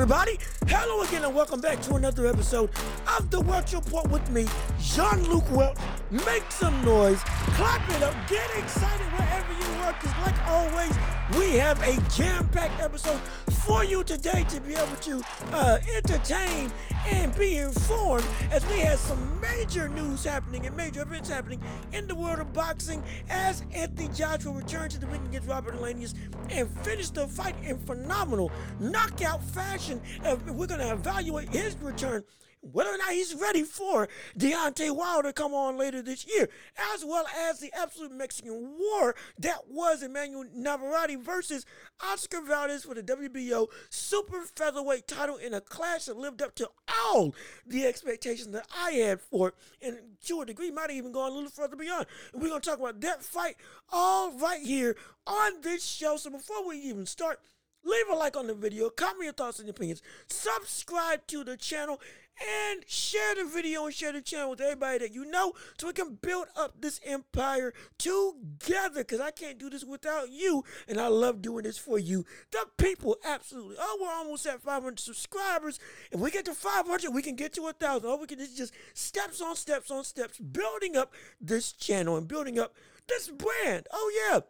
everybody? Hello again, and welcome back to another episode of the Welch Report with me, Jean Luc Welch. Make some noise, clap it up, get excited wherever you work, because, like always, we have a jam packed episode for you today to be able to uh, entertain and be informed as we have some major news happening and major events happening in the world of boxing as Anthony Joshua returned to the ring against Robert Helenius and finished the fight in phenomenal knockout fashion. Uh, we're going to evaluate his return whether or not he's ready for Deontay Wilder to come on later this year, as well as the absolute Mexican war that was Emmanuel Navarrete versus Oscar Valdez for the WBO super featherweight title in a clash that lived up to all the expectations that I had for it, and to a degree might have even gone a little further beyond. And we're going to talk about that fight all right here on this show. So before we even start, leave a like on the video, comment your thoughts and opinions, subscribe to the channel, and share the video and share the channel with everybody that you know so we can build up this empire together because I can't do this without you and I love doing this for you. The people absolutely. Oh we're almost at 500 subscribers. If we get to 500 we can get to a oh we can just, just steps on steps on steps building up this channel and building up this brand. Oh yeah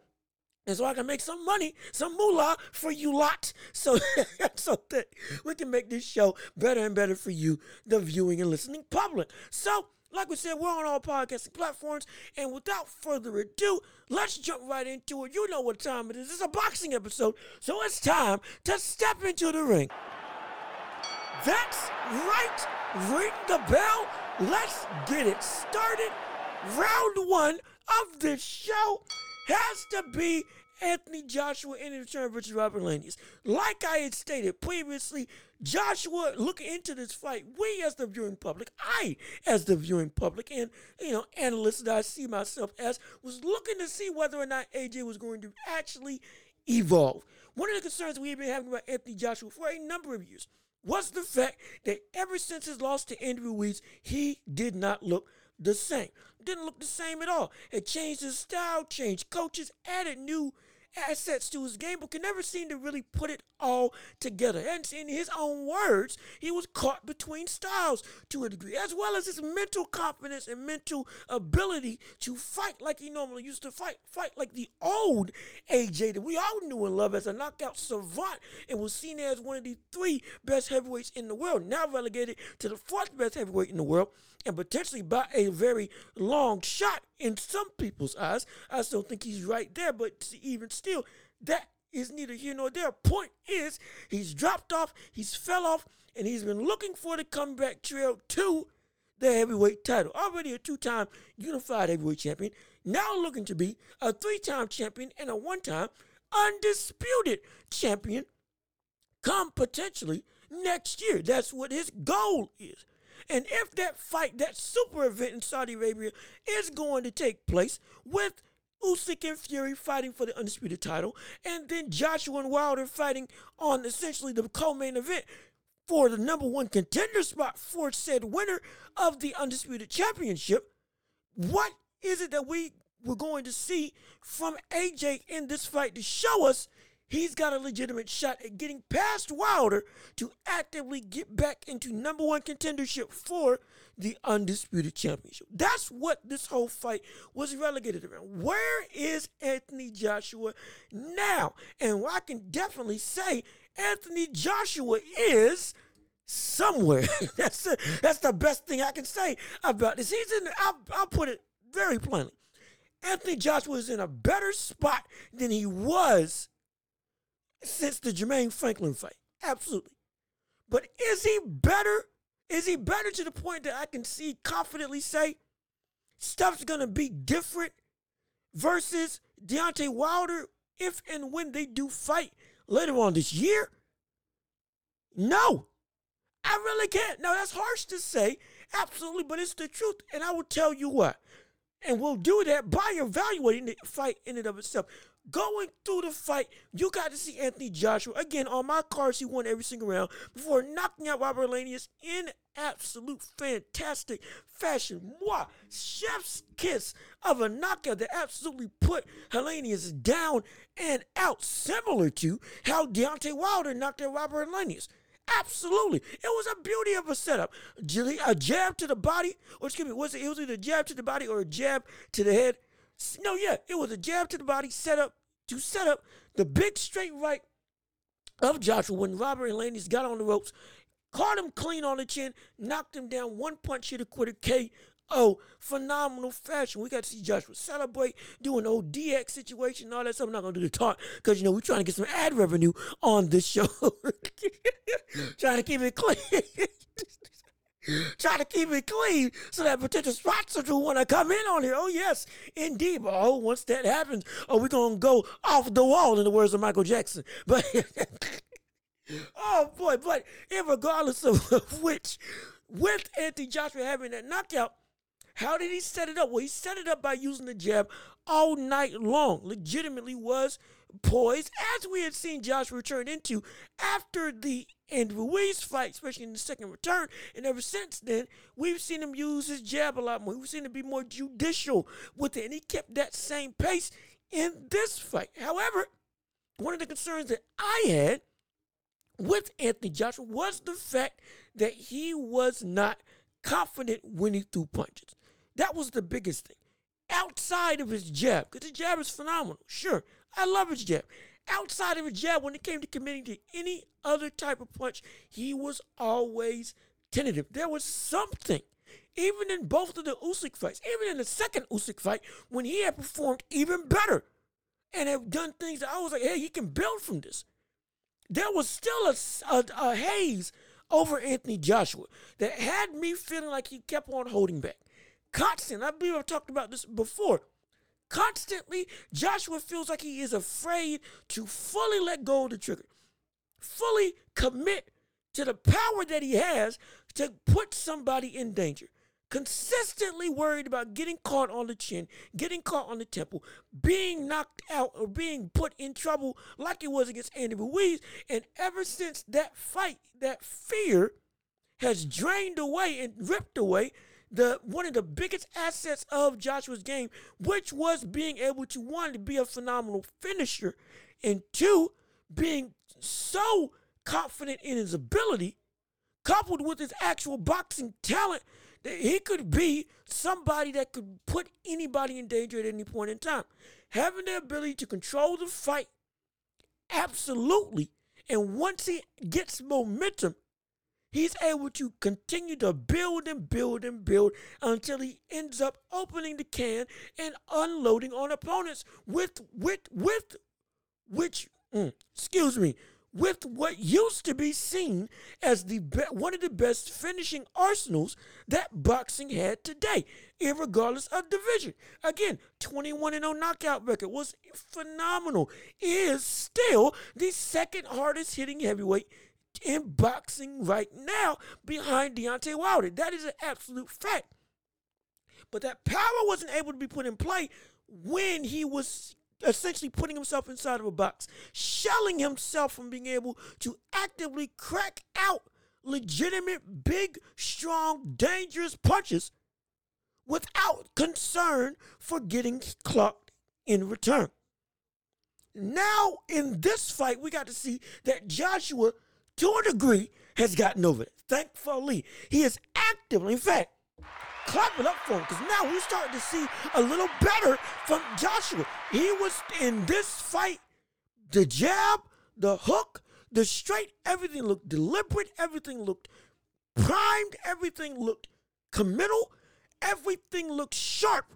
and so I can make some money, some moolah for you lot. So, so that we can make this show better and better for you, the viewing and listening public. So, like we said, we're on all podcasting platforms. And without further ado, let's jump right into it. You know what time it is. It's a boxing episode. So it's time to step into the ring. That's right. Ring the bell. Let's get it started. Round one of the show has to be Anthony Joshua in the return versus Robert Helenius. Like I had stated previously, Joshua looking into this fight, we as the viewing public, I as the viewing public, and you know, analysts that I see myself as, was looking to see whether or not AJ was going to actually evolve. One of the concerns we've been having about Anthony Joshua for a number of years was the fact that ever since his loss to Andrew Ruiz, he did not look the same. Didn't look the same at all. It changed his style, changed coaches, added new assets to his game, but could never seem to really put it all together. And in his own words, he was caught between styles to a degree, as well as his mental confidence and mental ability to fight like he normally used to fight, fight like the old AJ that we all knew and loved as a knockout savant and was seen as one of the three best heavyweights in the world, now relegated to the fourth best heavyweight in the world and potentially by a very long shot in some people's eyes. I still think he's right there, but even still, that is neither here nor there. Point is, he's dropped off, he's fell off, and he's been looking for the comeback trail to the heavyweight title. Already a two-time unified heavyweight champion, now looking to be a three-time champion and a one-time undisputed champion come potentially next year. That's what his goal is. And if that fight, that super event in Saudi Arabia is going to take place with Usyk and Fury fighting for the undisputed title, and then Joshua and Wilder fighting on essentially the co-main event for the number one contender spot for said winner of the undisputed championship. What is it that we were going to see from AJ in this fight to show us he's got a legitimate shot at getting past Wilder to actively get back into number one contendership for the undisputed championship. That's what this whole fight was relegated around. Where is Anthony Joshua now? And I can definitely say Anthony Joshua is somewhere. that's the, that's the best thing I can say about this. He's in. I'll, I'll put it very plainly. Anthony Joshua is in a better spot than he was since the Jermaine Franklin fight. Absolutely. But is he better? Is he better to the point that I can see confidently say stuff's gonna be different versus Deontay Wilder if and when they do fight later on this year? No. I really can't. Now that's harsh to say, absolutely, but it's the truth. And I will tell you what. And we'll do that by evaluating the fight in and of itself going through the fight, you got to see Anthony Joshua. Again, on my cards, he won every single round before knocking out Robert Helenius in absolute fantastic fashion. Moi, chef's kiss of a knockout that absolutely put Helenius down and out, similar to how Deontay Wilder knocked out Robert Helenius. Absolutely. It was a beauty of a setup. A jab to the body, or excuse me, was it, it was either a jab to the body or a jab to the head. No, yeah, it was a jab to the body set up to set up the big straight right of Joshua when Robert Helenius got on the ropes, caught him clean on the chin, knocked him down, one punch hit a quitter KO. Phenomenal fashion. We got to see Joshua celebrate, do an old DX situation, all that stuff. I'm not going to do the talk because, you know, we're trying to get some ad revenue on this show. trying to keep it clean. Try to keep it clean so that potential sponsors will want to come in on here. Oh, yes, indeed. But oh, once that happens, oh, we're going to go off the wall, in the words of Michael Jackson. But, oh, boy, but regardless of which, with Anthony Joshua having that knockout, how did he set it up? Well, he set it up by using the jab all night long. Legitimately was poised, as we had seen Joshua turn into after the Andrew Ruiz fight, especially in the second return. And ever since then, we've seen him use his jab a lot more. We've seen him be more judicial with it, and he kept that same pace in this fight. However, one of the concerns that I had with Anthony Joshua was the fact that he was not confident when he threw punches. That was the biggest thing. Outside of his jab, because his jab is phenomenal. Sure, I love his jab. Outside of his jab, when it came to committing to any other type of punch, he was always tentative. There was something, even in both of the Usyk fights, even in the second Usyk fight, when he had performed even better and have done things that I was like, hey, he can build from this. There was still a, a, a haze over Anthony Joshua that had me feeling like he kept on holding back. Constant, I believe I've talked about this before. Constantly, Joshua feels like he is afraid to fully let go of the trigger, fully commit to the power that he has to put somebody in danger. Consistently worried about getting caught on the chin, getting caught on the temple, being knocked out, or being put in trouble like it was against Andy Ruiz. And ever since that fight, that fear has drained away and ripped away the one of the biggest assets of Joshua's game, which was being able to one to be a phenomenal finisher, and two being so confident in his ability, coupled with his actual boxing talent, that he could be somebody that could put anybody in danger at any point in time. Having the ability to control the fight, absolutely. And once he gets momentum, he's able to continue to build and build and build until he ends up opening the can and unloading on opponents with with with which mm, excuse me with what used to be seen as the be- one of the best finishing arsenals that boxing had today, regardless of division. Again, 21 0 knockout record was phenomenal. Is still the second hardest hitting heavyweight in boxing right now behind Deontay Wilder. That is an absolute fact. But that power wasn't able to be put in play when he was essentially putting himself inside of a box, shelling himself from being able to actively crack out legitimate, big, strong, dangerous punches without concern for getting clocked in return. Now, in this fight, we got to see that Joshua to a degree, has gotten over it. Thankfully, he is actively, in fact, clap it up for him because now we're starting to see a little better from Joshua. He was in this fight, the jab, the hook, the straight, everything looked deliberate, everything looked primed, everything looked committal, everything looked sharp,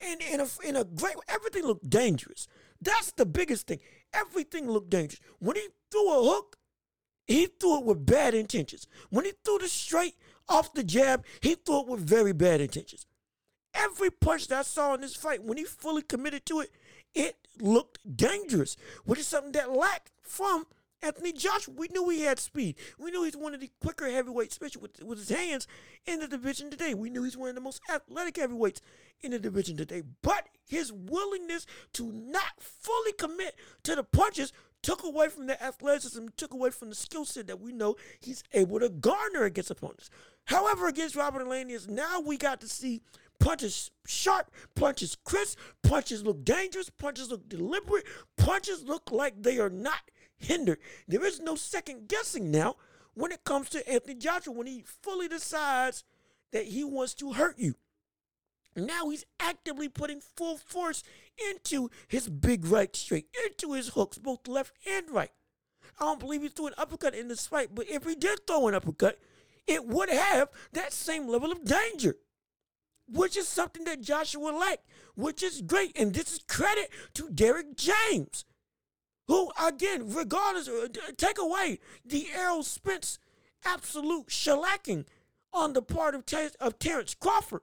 and in a, in a great everything looked dangerous. That's the biggest thing. Everything looked dangerous. When he threw a hook, he threw it with bad intentions. When he threw the straight off the jab, he threw it with very bad intentions. Every punch that I saw in this fight, when he fully committed to it, it looked dangerous, which is something that lacked from Anthony Joshua. We knew he had speed. We knew he's one of the quicker heavyweights, especially with, with his hands in the division today. We knew he's one of the most athletic heavyweights in the division today. But his willingness to not fully commit to the punches took away from the athleticism, took away from the skill set that we know he's able to garner against opponents. However, against Robert Helenius, now we got to see punches sharp, punches crisp, punches look dangerous, punches look deliberate, punches look like they are not hindered. There is no second guessing now when it comes to Anthony Joshua, when he fully decides that he wants to hurt you. Now he's actively putting full force into his big right straight, into his hooks, both left and right. I don't believe he threw an uppercut in this fight, but if he did throw an uppercut, it would have that same level of danger, which is something that Joshua lacked, which is great. And this is credit to Derrick James, who, again, regardless, uh, take away the Errol Spence absolute shellacking on the part of, Ter- of Terrence Crawford.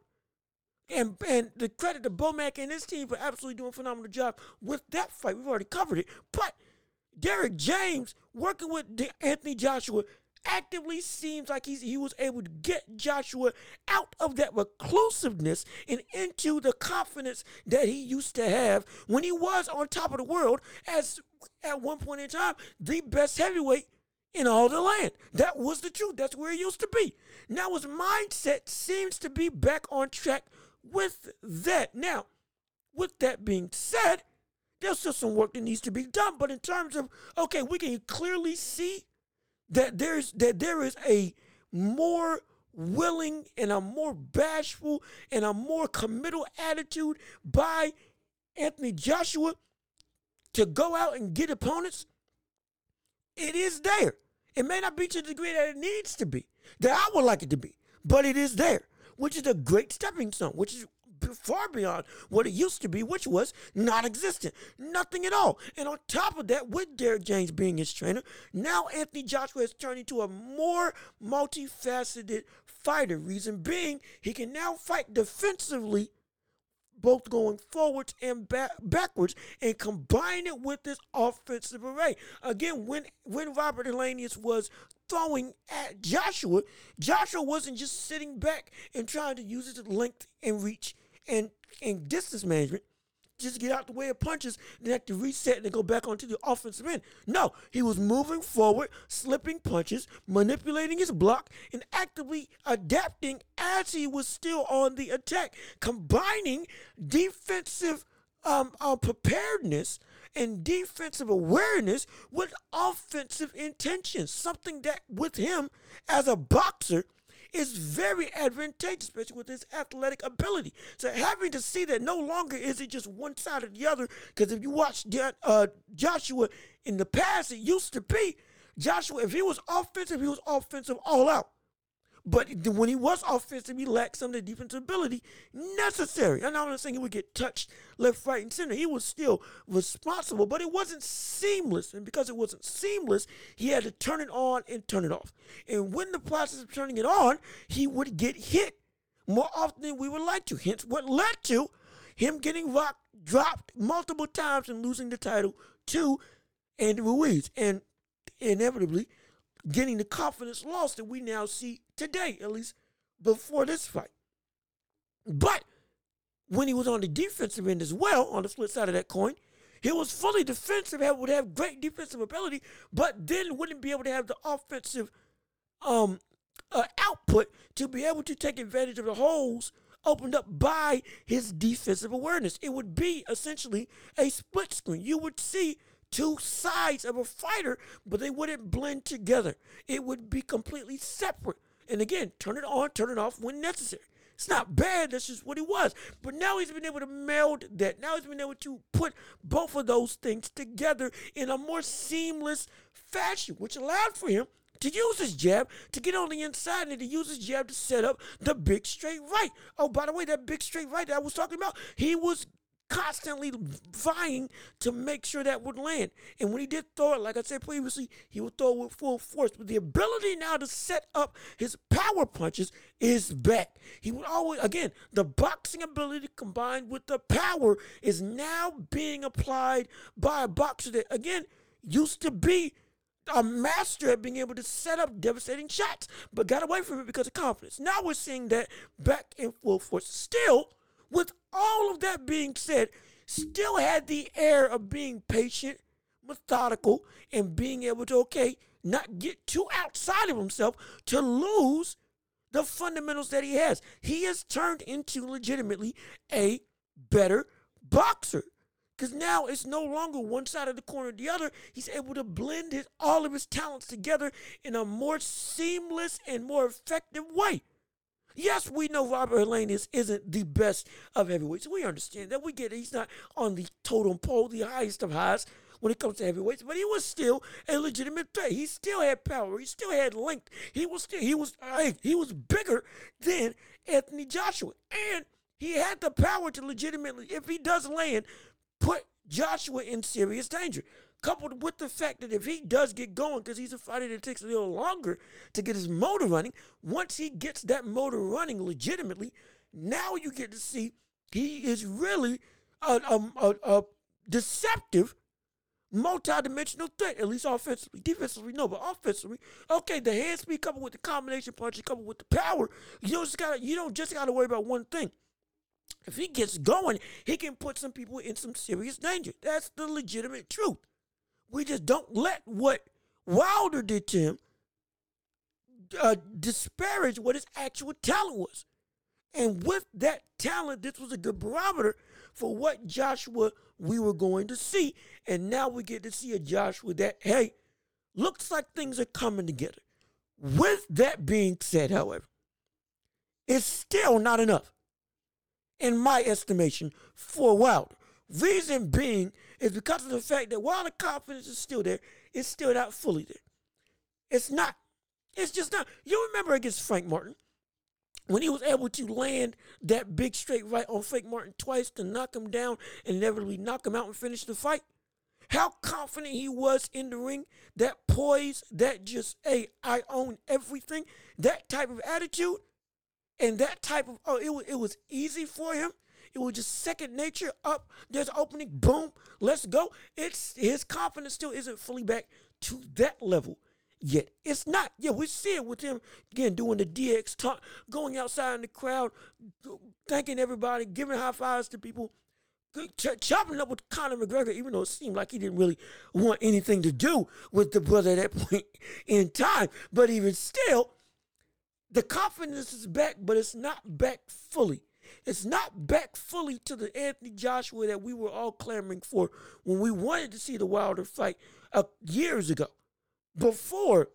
And, and the credit to Bomac and his team for absolutely doing a phenomenal job with that fight. We've already covered it. But Derrick James working with Anthony Joshua actively seems like he's, he was able to get Joshua out of that reclusiveness and into the confidence that he used to have when he was on top of the world as at one point in time the best heavyweight in all the land. That was the truth. That's where he used to be. Now his mindset seems to be back on track with that. Now, with that being said, there's still some work that needs to be done. But in terms of okay, we can clearly see that there's that there is a more willing and a more bashful and a more committal attitude by Anthony Joshua to go out and get opponents. It is there. It may not be to the degree that it needs to be, that I would like it to be, but it is there, which is a great stepping stone, which is far beyond what it used to be, which was non existent. Nothing at all. And on top of that, with Derrick James being his trainer, now Anthony Joshua has turned into a more multifaceted fighter. Reason being, he can now fight defensively both going forwards and back, backwards and combine it with this offensive array. Again, when when Robert Helenius was throwing at Joshua, Joshua wasn't just sitting back and trying to use his length and reach and and distance management just get out the way of punches, then have to reset and go back onto the offensive end. No, he was moving forward, slipping punches, manipulating his block, and actively adapting as he was still on the attack, combining defensive um, uh, preparedness and defensive awareness with offensive intentions. Something that with him as a boxer is very advantageous, especially with his athletic ability. So having to see that no longer is it just one side or the other, because if you watch uh, Joshua in the past, it used to be Joshua, if he was offensive, he was offensive all out. But when he was offensive, he lacked some of the defensive ability necessary. And I'm not saying he would get touched left, right, and center. He was still responsible, but it wasn't seamless. And because it wasn't seamless, he had to turn it on and turn it off. And when the process of turning it on, he would get hit more often than we would like to. Hence, what led to him getting rocked, dropped multiple times and losing the title to Andy Ruiz. And inevitably, getting the confidence lost that we now see today, at least before this fight. But when he was on the defensive end as well, on the flip side of that coin, he was fully defensive, would have great defensive ability, but then wouldn't be able to have the offensive um, uh, output to be able to take advantage of the holes opened up by his defensive awareness. It would be essentially a split screen. You would see two sides of a fighter, but they wouldn't blend together. It would be completely separate. And again, turn it on, turn it off when necessary. It's not bad, that's just what he was. But now he's been able to meld that. Now he's been able to put both of those things together in a more seamless fashion, which allowed for him to use his jab to get on the inside and to use his jab to set up the big straight right. Oh, by the way, that big straight right that I was talking about, he was constantly vying to make sure that would land. And when he did throw it, like I said previously, he would throw it with full force. But the ability now to set up his power punches is back. He would always, again, the boxing ability combined with the power is now being applied by a boxer that, again, used to be a master at being able to set up devastating shots, but got away from it because of confidence. Now we're seeing that back in full force. Still, with all of that being said, still had the air of being patient, methodical, and being able to, okay, not get too outside of himself to lose the fundamentals that he has. He has turned into legitimately a better boxer. Because now it's no longer one side of the corner or the other. He's able to blend his, all of his talents together in a more seamless and more effective way. Yes, we know Robert Helenius isn't the best of heavyweights. We understand that. We get it. He's not on the totem pole, the highest of highs when it comes to heavyweights, but he was still a legitimate threat. He still had power. He still had length. He was still he was he was bigger than Anthony Joshua, and he had the power to legitimately, if he does land, put Joshua in serious danger. Coupled with the fact that if he does get going, because he's a fighter that takes a little longer to get his motor running, once he gets that motor running legitimately, now you get to see he is really a, a, a, a deceptive multi-dimensional threat, at least offensively. Defensively, no, but offensively, okay, the hand speed coupled with the combination punch, coupled with the power, you don't just gotta you don't just gotta worry about one thing. If he gets going, he can put some people in some serious danger. That's the legitimate truth. We just don't let what Wilder did to him uh, disparage what his actual talent was. And with that talent, this was a good barometer for what Joshua we were going to see. And now we get to see a Joshua that, hey, looks like things are coming together. With that being said, however, it's still not enough in my estimation, for Wilder. Reason being is because of the fact that while the confidence is still there, it's still not fully there. It's not. It's just not. You remember against Frank Martin when he was able to land that big straight right on Frank Martin twice to knock him down and inevitably knock him out and finish the fight. How confident he was in the ring, that poise, that just, hey, I own everything, that type of attitude. And that type of oh, it, it was easy for him. It was just second nature. Up, there's opening, boom, let's go. It's his confidence still isn't fully back to that level yet. It's not. Yeah, we see it with him again doing the DX talk, going outside in the crowd, thanking everybody, giving high fives to people, ch- chopping up with Conor McGregor, even though it seemed like he didn't really want anything to do with the brother at that point in time. But even still, the confidence is back, but it's not back fully. It's not back fully to the Anthony Joshua that we were all clamoring for when we wanted to see the Wilder fight uh, years ago, before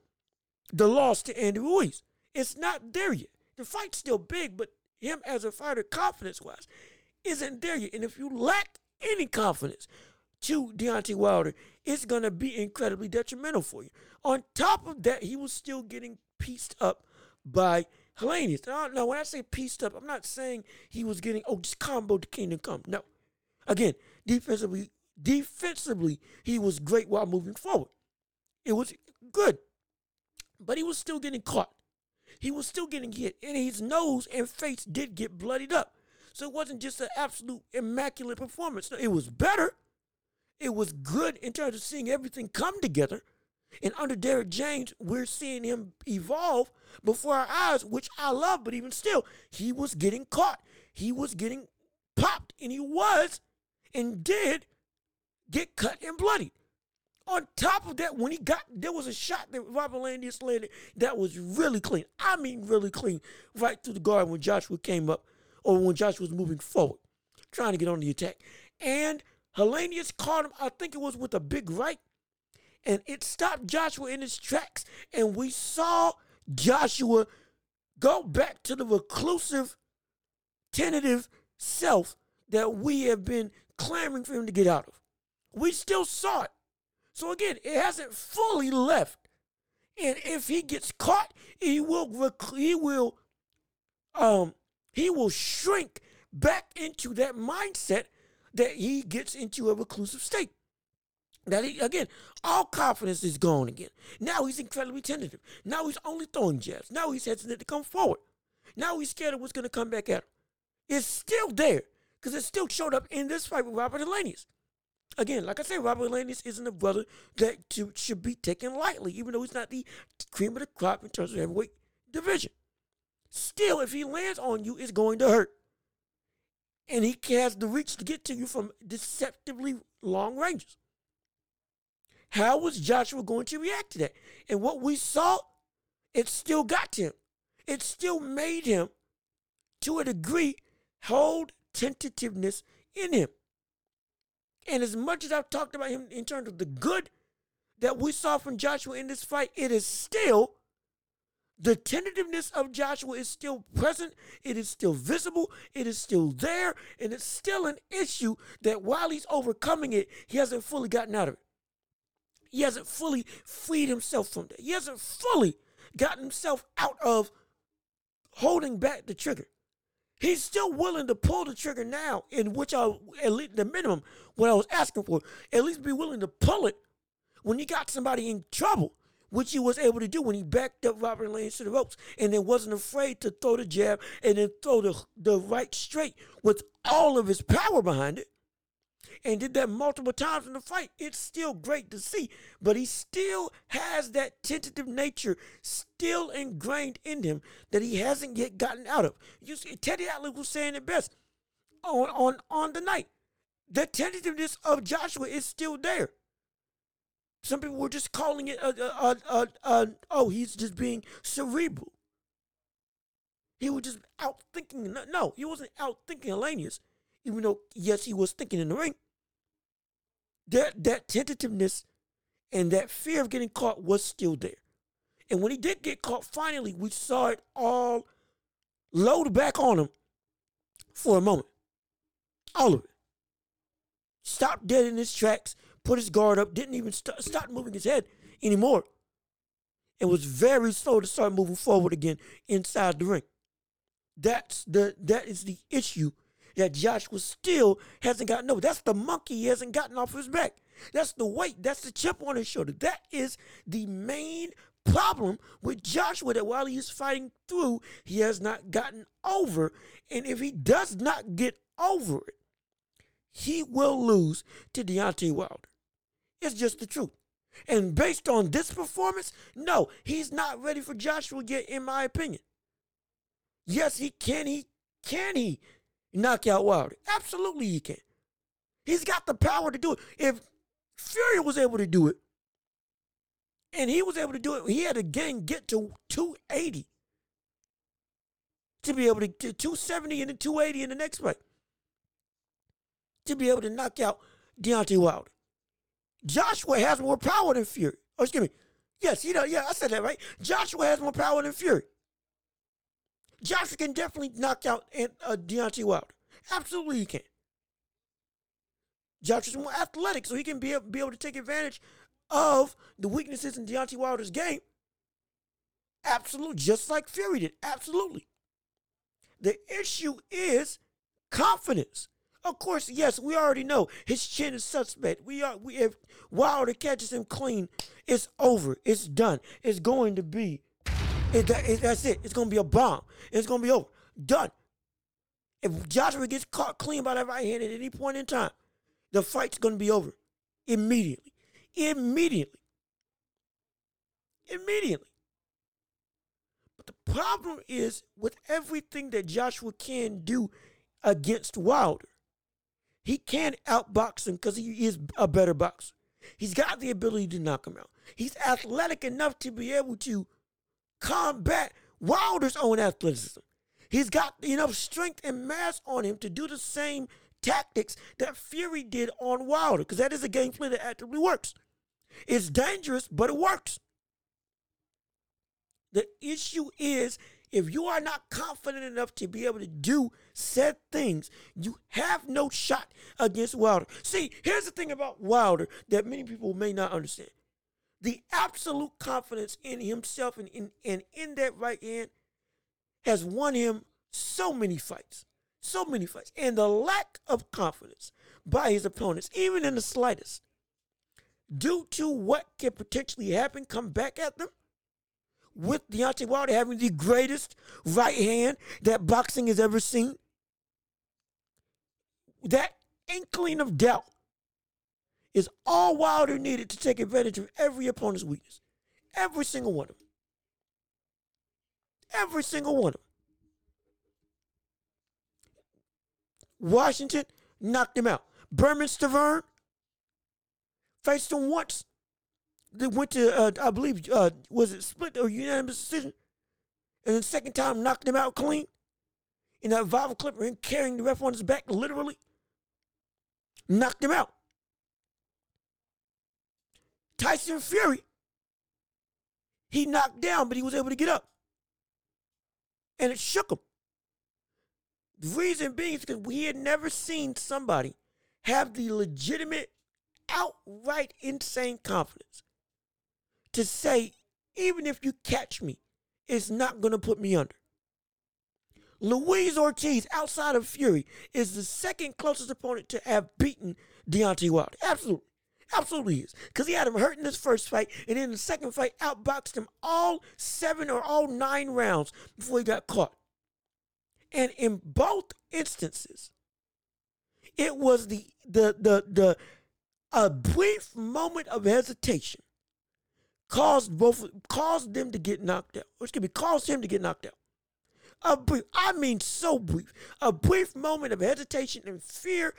the loss to Andy Ruiz. It's not there yet. The fight's still big, but him as a fighter, confidence wise, isn't there yet. And if you lack any confidence to Deontay Wilder, it's going to be incredibly detrimental for you. On top of that, he was still getting pieced up by Helenius. Now, now, when I say pieced up, I'm not saying he was getting, oh, just combo to Kingdom Come. No. Again, defensively, defensively, he was great while moving forward. It was good. But he was still getting caught. He was still getting hit. And his nose and face did get bloodied up. So it wasn't just an absolute immaculate performance. No, it was better. It was good in terms of seeing everything come together. And under Derrick James, we're seeing him evolve before our eyes, which I love, but even still, he was getting caught. He was getting popped, and he was and did get cut and bloody. On top of that, when he got, there was a shot that Robert Helenius landed that was really clean. I mean, really clean, right through the guard when Joshua came up, or when Joshua was moving forward, trying to get on the attack. And Helenius caught him, I think it was with a big right, and it stopped Joshua in his tracks. And we saw Joshua go back to the reclusive, tentative self that we have been clamoring for him to get out of. We still saw it. So again, it hasn't fully left. And if he gets caught, he will he will um he will shrink back into that mindset that he gets into a reclusive state. That he, again, all confidence is gone again. Now he's incredibly tentative. Now he's only throwing jabs. Now he's hesitant to come forward. Now he's scared of what's going to come back at him. It's still there because it still showed up in this fight with Robert Helenius. Again, like I said, Robert Helenius isn't a brother that to, should be taken lightly, even though he's not the cream of the crop in terms of heavyweight division. Still, if he lands on you, it's going to hurt. And he has the reach to get to you from deceptively long ranges. How was Joshua going to react to that? And what we saw, it still got to him. It still made him, to a degree, hold tentativeness in him. And as much as I've talked about him in terms of the good that we saw from Joshua in this fight, it is still the tentativeness of Joshua is still present. It is still visible. It is still there. And it's still an issue that while he's overcoming it, he hasn't fully gotten out of it. He hasn't fully freed himself from that. He hasn't fully gotten himself out of holding back the trigger. He's still willing to pull the trigger now, in which I, at least the minimum, what I was asking for, at least be willing to pull it when he got somebody in trouble, which he was able to do when he backed up Robert Helenius to the ropes and then wasn't afraid to throw the jab and then throw the, the right straight with all of his power behind it and did that multiple times in the fight. It's still great to see, but he still has that tentative nature still ingrained in him that he hasn't yet gotten out of. You see, Teddy Atlas was saying it best on on on the night. The tentativeness of Joshua is still there. Some people were just calling it a, a, a, oh he's just being cerebral. He was just out thinking. No, he wasn't out thinking Helenius, even though yes he was thinking in the ring that that tentativeness and that fear of getting caught was still there. And when he did get caught, finally, we saw it all load back on him for a moment. All of it. Stopped dead in his tracks, put his guard up, didn't even st- stop moving his head anymore. And was very slow to start moving forward again inside the ring. That's the that is the issue that Joshua still hasn't gotten over. That's the monkey he hasn't gotten off his back. That's the weight. That's the chip on his shoulder. That is the main problem with Joshua that while he's fighting through, he has not gotten over. And if he does not get over it, he will lose to Deontay Wilder. It's just the truth. And based on this performance, no, he's not ready for Joshua yet, in my opinion. Yes, he can. He can. He knock out Wilder? Absolutely he can. He's got the power to do it. If Fury was able to do it, and he was able to do it, he had to again get to 280 to be able to, to 270 and then 280 in the next fight to be able to knock out Deontay Wilder. Joshua has more power than Fury. Oh, excuse me. Yes, you know, yeah, I said that right. Joshua has more power than Fury. Joshua can definitely knock out uh, Deontay Wilder. Absolutely, he can. Joshua's more athletic, so he can be able, be able to take advantage of the weaknesses in Deontay Wilder's game. Absolutely, just like Fury did. Absolutely. The issue is confidence. Of course, yes, we already know his chin is suspect. We are we if Wilder catches him clean, it's over. It's done. It's going to be it, it, that's it. It's gonna be a bomb. It's gonna be over. Done. If Joshua gets caught clean by that right hand at any point in time, the fight's gonna be over immediately. Immediately. Immediately. But the problem is with everything that Joshua can do against Wilder, he can outbox him because he is a better boxer. He's got the ability to knock him out. He's athletic enough to be able to combat Wilder's own athleticism. He's got enough strength and mass on him to do the same tactics that Fury did on Wilder, because that is a game plan that actively works. It's dangerous, but it works. The issue is if you are not confident enough to be able to do said things, you have no shot against Wilder. See, here's the thing about Wilder that many people may not understand the absolute confidence in himself and in, and in that right hand has won him so many fights. So many fights. And the lack of confidence by his opponents, even in the slightest, due to what can potentially happen, come back at them, with Deontay Wilder having the greatest right hand that boxing has ever seen, that inkling of doubt is all Wilder needed to take advantage of every opponent's weakness. Every single one of them. Every single one of them. Washington knocked him out. Bermane Stiverne faced him once. They went to, uh, I believe, uh, was it split or unanimous decision? And the second time knocked him out clean. In that viral clip him carrying the ref on his back, literally. Knocked him out. Tyson Fury, he knocked down, but he was able to get up. And it shook him. The reason being is because we had never seen somebody have the legitimate, outright insane confidence to say, even if you catch me, it's not going to put me under. Luis Ortiz, outside of Fury, is the second closest opponent to have beaten Deontay Wilder. Absolutely. Absolutely is. Because he had him hurt in his first fight, and in the second fight, outboxed him all seven or all nine rounds before he got caught. And in both instances, it was the the the the a brief moment of hesitation caused both caused them to get knocked out. Or excuse me, caused him to get knocked out. A brief, I mean so brief. A brief moment of hesitation and fear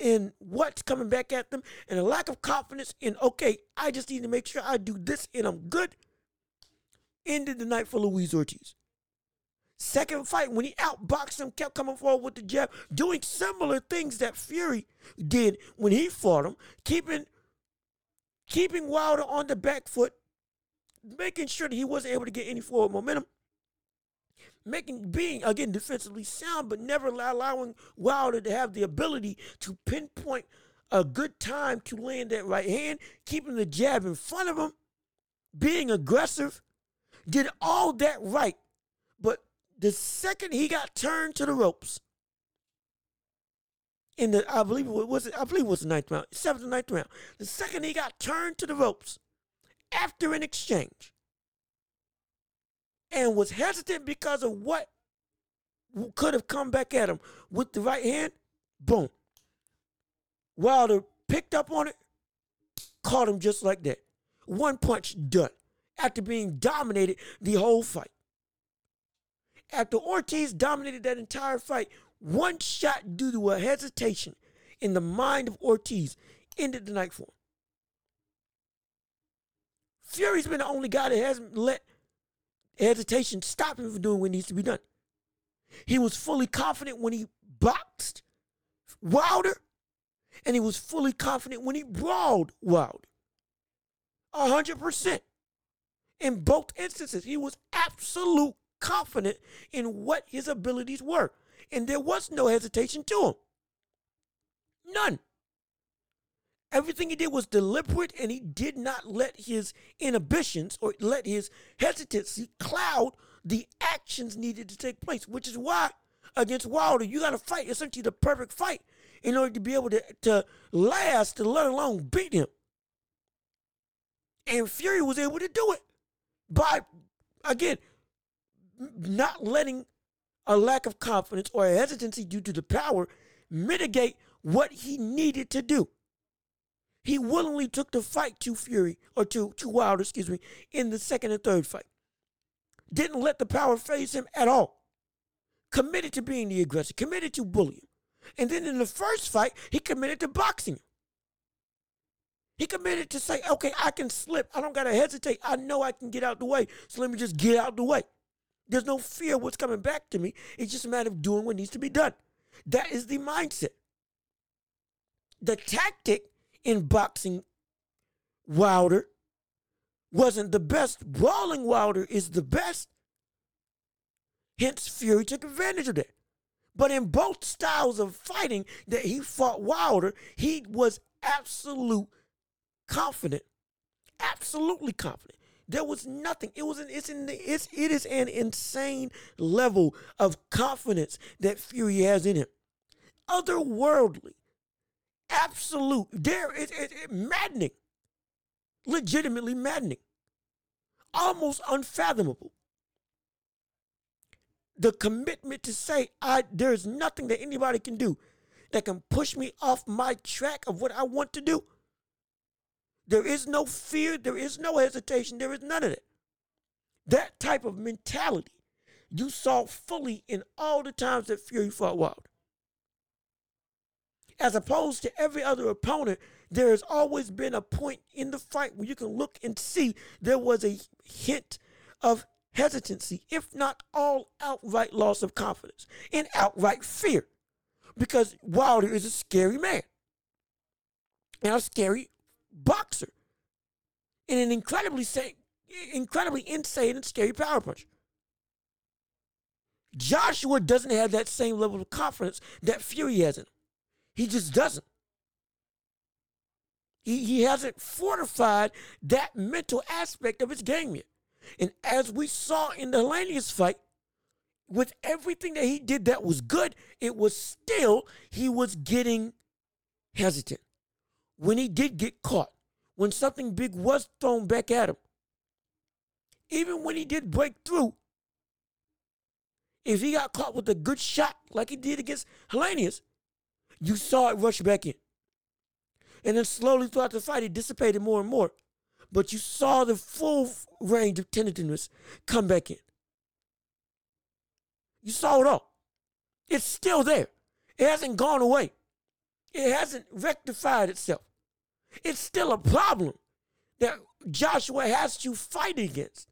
in what's coming back at them and a lack of confidence in okay, I just need to make sure I do this and I'm good. Ended the night for Luis Ortiz. Second fight, when he outboxed him, kept coming forward with the jab, doing similar things that Fury did when he fought him, keeping keeping Wilder on the back foot, making sure that he wasn't able to get any forward momentum, making being again defensively sound, but never allowing Wilder to have the ability to pinpoint a good time to land that right hand, keeping the jab in front of him, being aggressive, did all that right. But the second he got turned to the ropes, in the I believe it was I believe it was the ninth round, seventh or ninth round. The second he got turned to the ropes after an exchange and was hesitant because of what could have come back at him with the right hand, boom. Wilder picked up on it, caught him just like that. One punch done after being dominated the whole fight. After Ortiz dominated that entire fight, one shot due to a hesitation in the mind of Ortiz ended the night for him. Fury's been the only guy that hasn't let hesitation stopped him from doing what needs to be done. He was fully confident when he boxed Wilder, and he was fully confident when he brawled Wilder. A hundred percent. In both instances, he was absolute confident in what his abilities were. And there was no hesitation to him. None. Everything he did was deliberate and he did not let his inhibitions or let his hesitancy cloud the actions needed to take place, which is why against Wilder, you got to fight essentially the perfect fight in order to be able to, to last, to let alone beat him. And Fury was able to do it by, again, not letting a lack of confidence or hesitancy due to the power mitigate what he needed to do. He willingly took the fight to Fury or to, to Wilder, excuse me, in the second and third fight. Didn't let the power phase him at all. Committed to being the aggressor, committed to bullying. And then in the first fight, he committed to boxing He committed to say, okay, I can slip. I don't got to hesitate. I know I can get out the way. So let me just get out the way. There's no fear what's coming back to me. It's just a matter of doing what needs to be done. That is the mindset. The tactic in boxing Wilder wasn't the best. Brawling Wilder is the best. Hence, Fury took advantage of that. But in both styles of fighting that he fought Wilder, he was absolute confident, absolutely confident there was nothing. It was an it's in the, it's it is an insane level of confidence that Fury has in him. Otherworldly, absolute. There is it, it, maddening, legitimately maddening, almost unfathomable. The commitment to say I there's nothing that anybody can do that can push me off my track of what I want to do. There is no fear, there is no hesitation, there is none of that That type of mentality you saw fully in all the times that Fury fought Wilder. As opposed to every other opponent, there has always been a point in the fight where you can look and see there was a hint of hesitancy, if not all outright loss of confidence and outright fear. Because Wilder is a scary man and a scary boxer. and an incredibly incredibly insane and scary power punch. Joshua doesn't have that same level of confidence that Fury has in him. He just doesn't. He, he hasn't fortified that mental aspect of his game yet. And as we saw in the Helenius fight, with everything that he did that was good, it was still, he was getting hesitant. When he did get caught, when something big was thrown back at him, even when he did break through, if he got caught with a good shot like he did against Helenius, you saw it rush back in. And then slowly throughout the fight, it dissipated more and more. But you saw the full range of tentativeness come back in. You saw it all. It's still there. It hasn't gone away. It hasn't rectified itself. It's still a problem that Joshua has to fight against.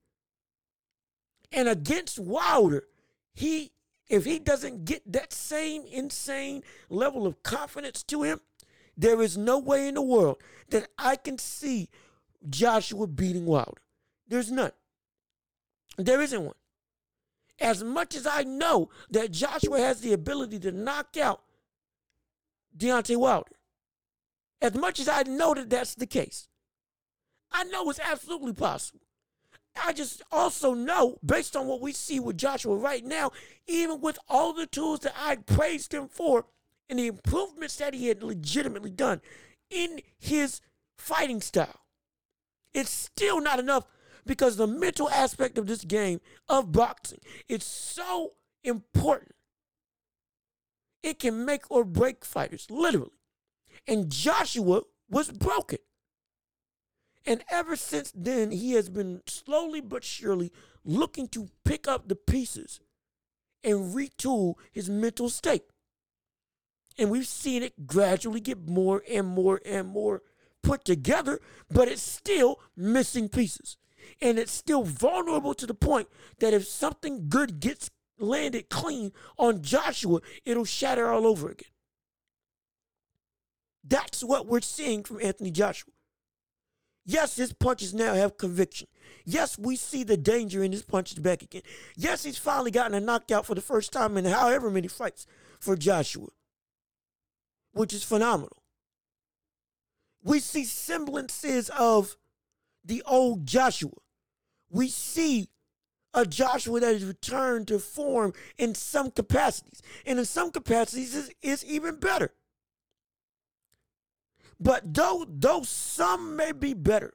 And against Wilder, he if he doesn't get that same insane level of confidence to him, there is no way in the world that I can see Joshua beating Wilder. There's none. There isn't one. As much as I know that Joshua has the ability to knock out Deontay Wilder, as much as I know that that's the case, I know it's absolutely possible. I just also know, based on what we see with Joshua right now, even with all the tools that I praised him for and the improvements that he had legitimately done in his fighting style, it's still not enough because the mental aspect of this game of boxing it's so important. It can make or break fighters, literally. And Joshua was broken. And ever since then, he has been slowly but surely looking to pick up the pieces and retool his mental state. And we've seen it gradually get more and more and more put together, but it's still missing pieces. And it's still vulnerable to the point that if something good gets landed clean on Joshua, it'll shatter all over again. That's what we're seeing from Anthony Joshua. Yes, his punches now have conviction. Yes, we see the danger in his punches back again. Yes, he's finally gotten a knockout for the first time in however many fights for Joshua, which is phenomenal. We see semblances of the old Joshua. We see a Joshua that has returned to form in some capacities, and in some capacities is, even better. But though, though some may be better,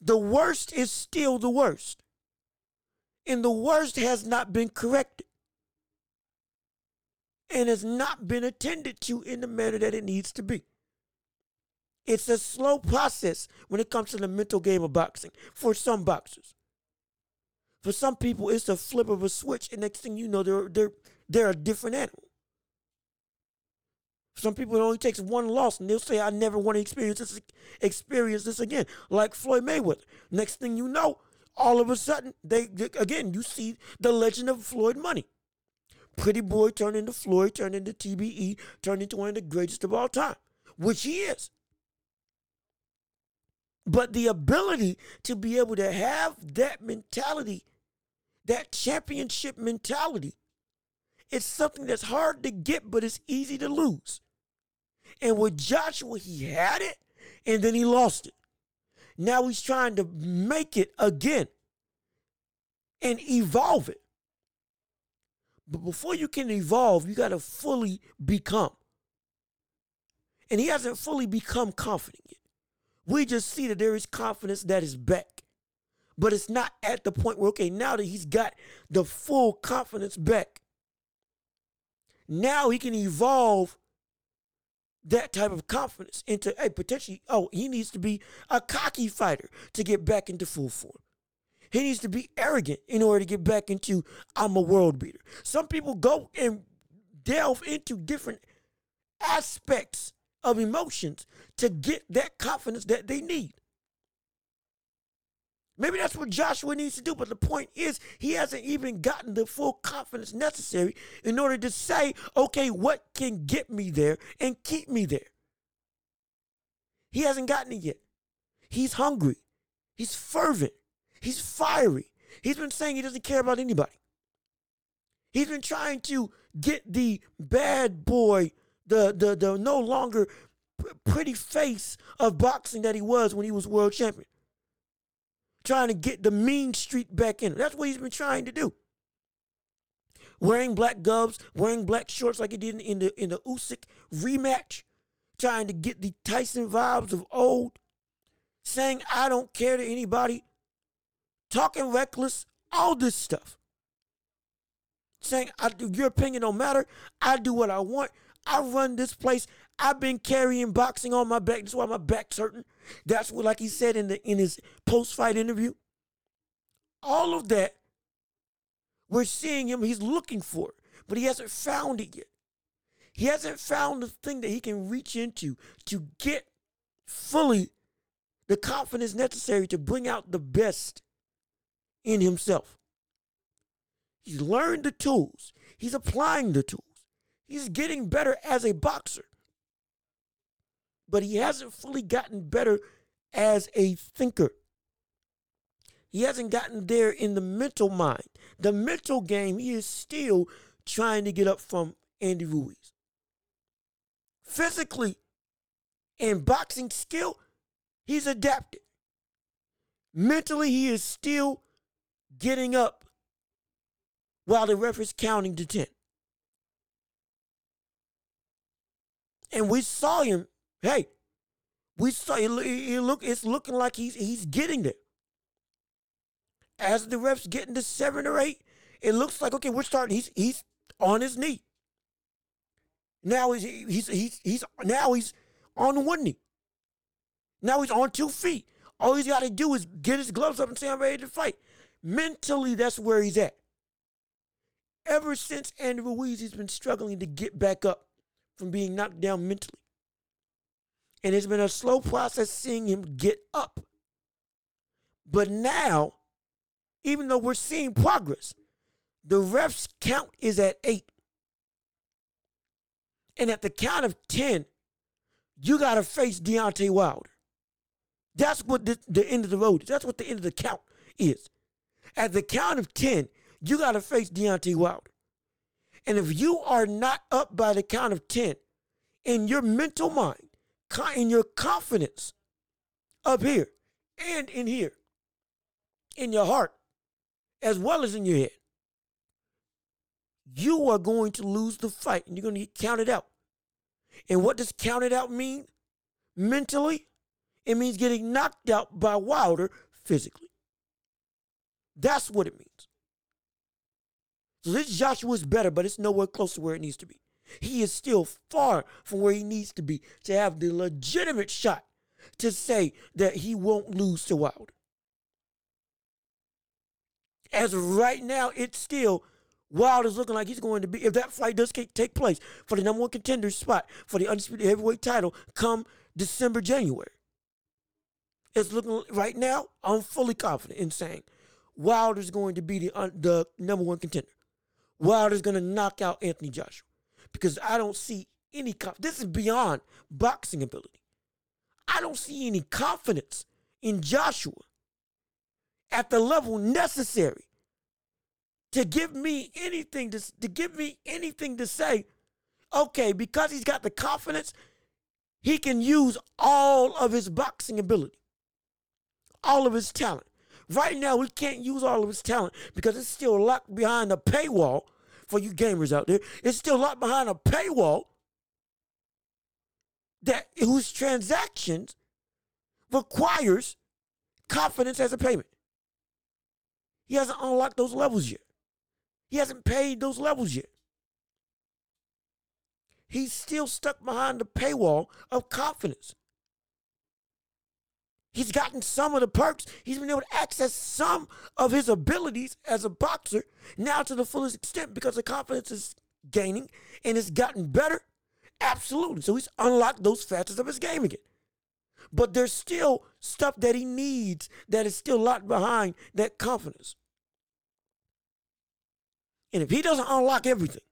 the worst is still the worst. And the worst has not been corrected and has not been attended to in the manner that it needs to be. It's a slow process when it comes to the mental game of boxing for some boxers. For some people, it's a flip of a switch, and next thing you know, they're they're they're a different animal. Some people it only takes one loss and they'll say, I never want to experience this experience this again. Like Floyd Mayweather. Next thing you know, all of a sudden, they, again you see the legend of Floyd Money. Pretty boy turned into Floyd, turned into TBE, turned into one of the greatest of all time, which he is. But the ability to be able to have that mentality, that championship mentality, it's something that's hard to get, but it's easy to lose. And with Joshua, he had it and then he lost it. Now he's trying to make it again and evolve it. But before you can evolve, you got to fully become. And he hasn't fully become confident yet. We just see that there is confidence that is back. But it's not at the point where, okay, now that he's got the full confidence back, now he can evolve that type of confidence into a potentially, oh, he needs to be a cocky fighter to get back into full form. He needs to be arrogant in order to get back into I'm a world beater. Some people go and delve into different aspects of emotions to get that confidence that they need. Maybe that's what Joshua needs to do, but the point is, he hasn't even gotten the full confidence necessary in order to say, okay, what can get me there and keep me there? He hasn't gotten it yet. He's hungry. He's fervent. He's fiery. He's been saying he doesn't care about anybody. He's been trying to get the bad boy, the the the no longer pretty face of boxing that he was when he was world champion. Trying to get the mean street back in. That's what he's been trying to do. Wearing black gloves, wearing black shorts like he did in the in the Usyk rematch, trying to get the Tyson vibes of old, saying I don't care to anybody, talking reckless, all this stuff. Saying I, do your opinion don't matter. I do what I want. I run this place. I've been carrying boxing on my back. That's why my back's hurting. That's what, like he said in the in his post fight interview. All of that, we're seeing him. He's looking for it, but he hasn't found it yet. He hasn't found the thing that he can reach into to get fully the confidence necessary to bring out the best in himself. He's learned the tools. He's applying the tools. He's getting better as a boxer. But he hasn't fully gotten better as a thinker. He hasn't gotten there in the mental mind. The mental game, he is still trying to get up from Andy Ruiz. Physically and boxing skill, he's adapted. Mentally, he is still getting up while the ref is counting to 10. And we saw him, hey, we saw it, look it's looking like he's he's getting there. As the ref's getting to seven or eight, it looks like okay, we're starting. He's he's on his knee. Now he's he's he's he's now he's on one knee. Now he's on two feet. All he's got to do is get his gloves up and say, I'm ready to fight. Mentally, that's where he's at. Ever since Andy Ruiz, he's been struggling to get back up from being knocked down mentally. And it's been a slow process seeing him get up. But now, even though we're seeing progress, the ref's count is at eight. And at the count of 10, you got to face Deontay Wilder. That's what the, the end of the road is. That's what the end of the count is. At the count of 10, you got to face Deontay Wilder. And if you are not up by the count of 10 in your mental mind, in your confidence up here and in here, in your heart, as well as in your head, you are going to lose the fight and you're going to get counted out. And what does counted out mean mentally? It means getting knocked out by Wilder physically. That's what it means. So this Joshua is better, but it's nowhere close to where it needs to be. He is still far from where he needs to be to have the legitimate shot to say that he won't lose to Wilder. As of right now, it's still Wilder's looking like he's going to be, if that fight does take place for the number one contender spot for the undisputed heavyweight title come December, January. It's looking right now, I'm fully confident in saying Wilder's going to be the, the number one contender. Wilder's going to knock out Anthony Joshua because I don't see any Conf- this is beyond boxing ability. I don't see any confidence in Joshua at the level necessary to give me anything to, to give me anything to say okay because he's got the confidence he can use all of his boxing ability all of his talent right now we can't use all of his talent because it's still locked behind a paywall for you gamers out there, it's still locked behind a paywall that whose transactions requires confidence as a payment. He hasn't unlocked those levels yet. He hasn't paid those levels yet. He's still stuck behind the paywall of confidence. He's gotten some of the perks. He's been able to access some of his abilities as a boxer now to the fullest extent because the confidence is gaining and it's gotten better. Absolutely. So he's unlocked those facets of his game again. But there's still stuff that he needs that is still locked behind that confidence. And if he doesn't unlock everything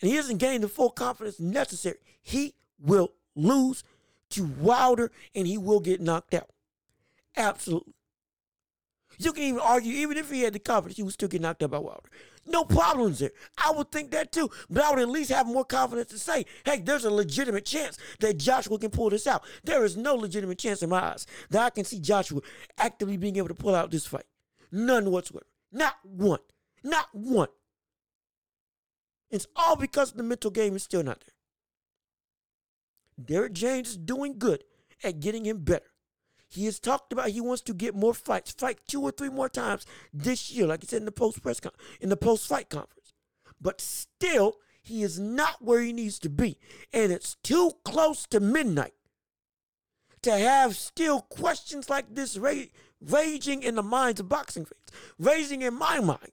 and he doesn't gain the full confidence necessary, he will lose to Wilder and he will get knocked out. Absolutely. You can even argue, even if he had the confidence, he would still get knocked out by Wilder. No problems there. I would think that too. But I would at least have more confidence to say, hey, there's a legitimate chance that Joshua can pull this out. There is no legitimate chance in my eyes that I can see Joshua actively being able to pull out this fight. None whatsoever. Not one. Not one. It's all because the mental game is still not there. Derrick James is doing good at getting him better. He has talked about he wants to get more fights, fight two or three more times this year, like he said in the post press con- in the post fight conference. But still, he is not where he needs to be, and it's too close to midnight to have still questions like this ra- raging in the minds of boxing fans, raging in my mind.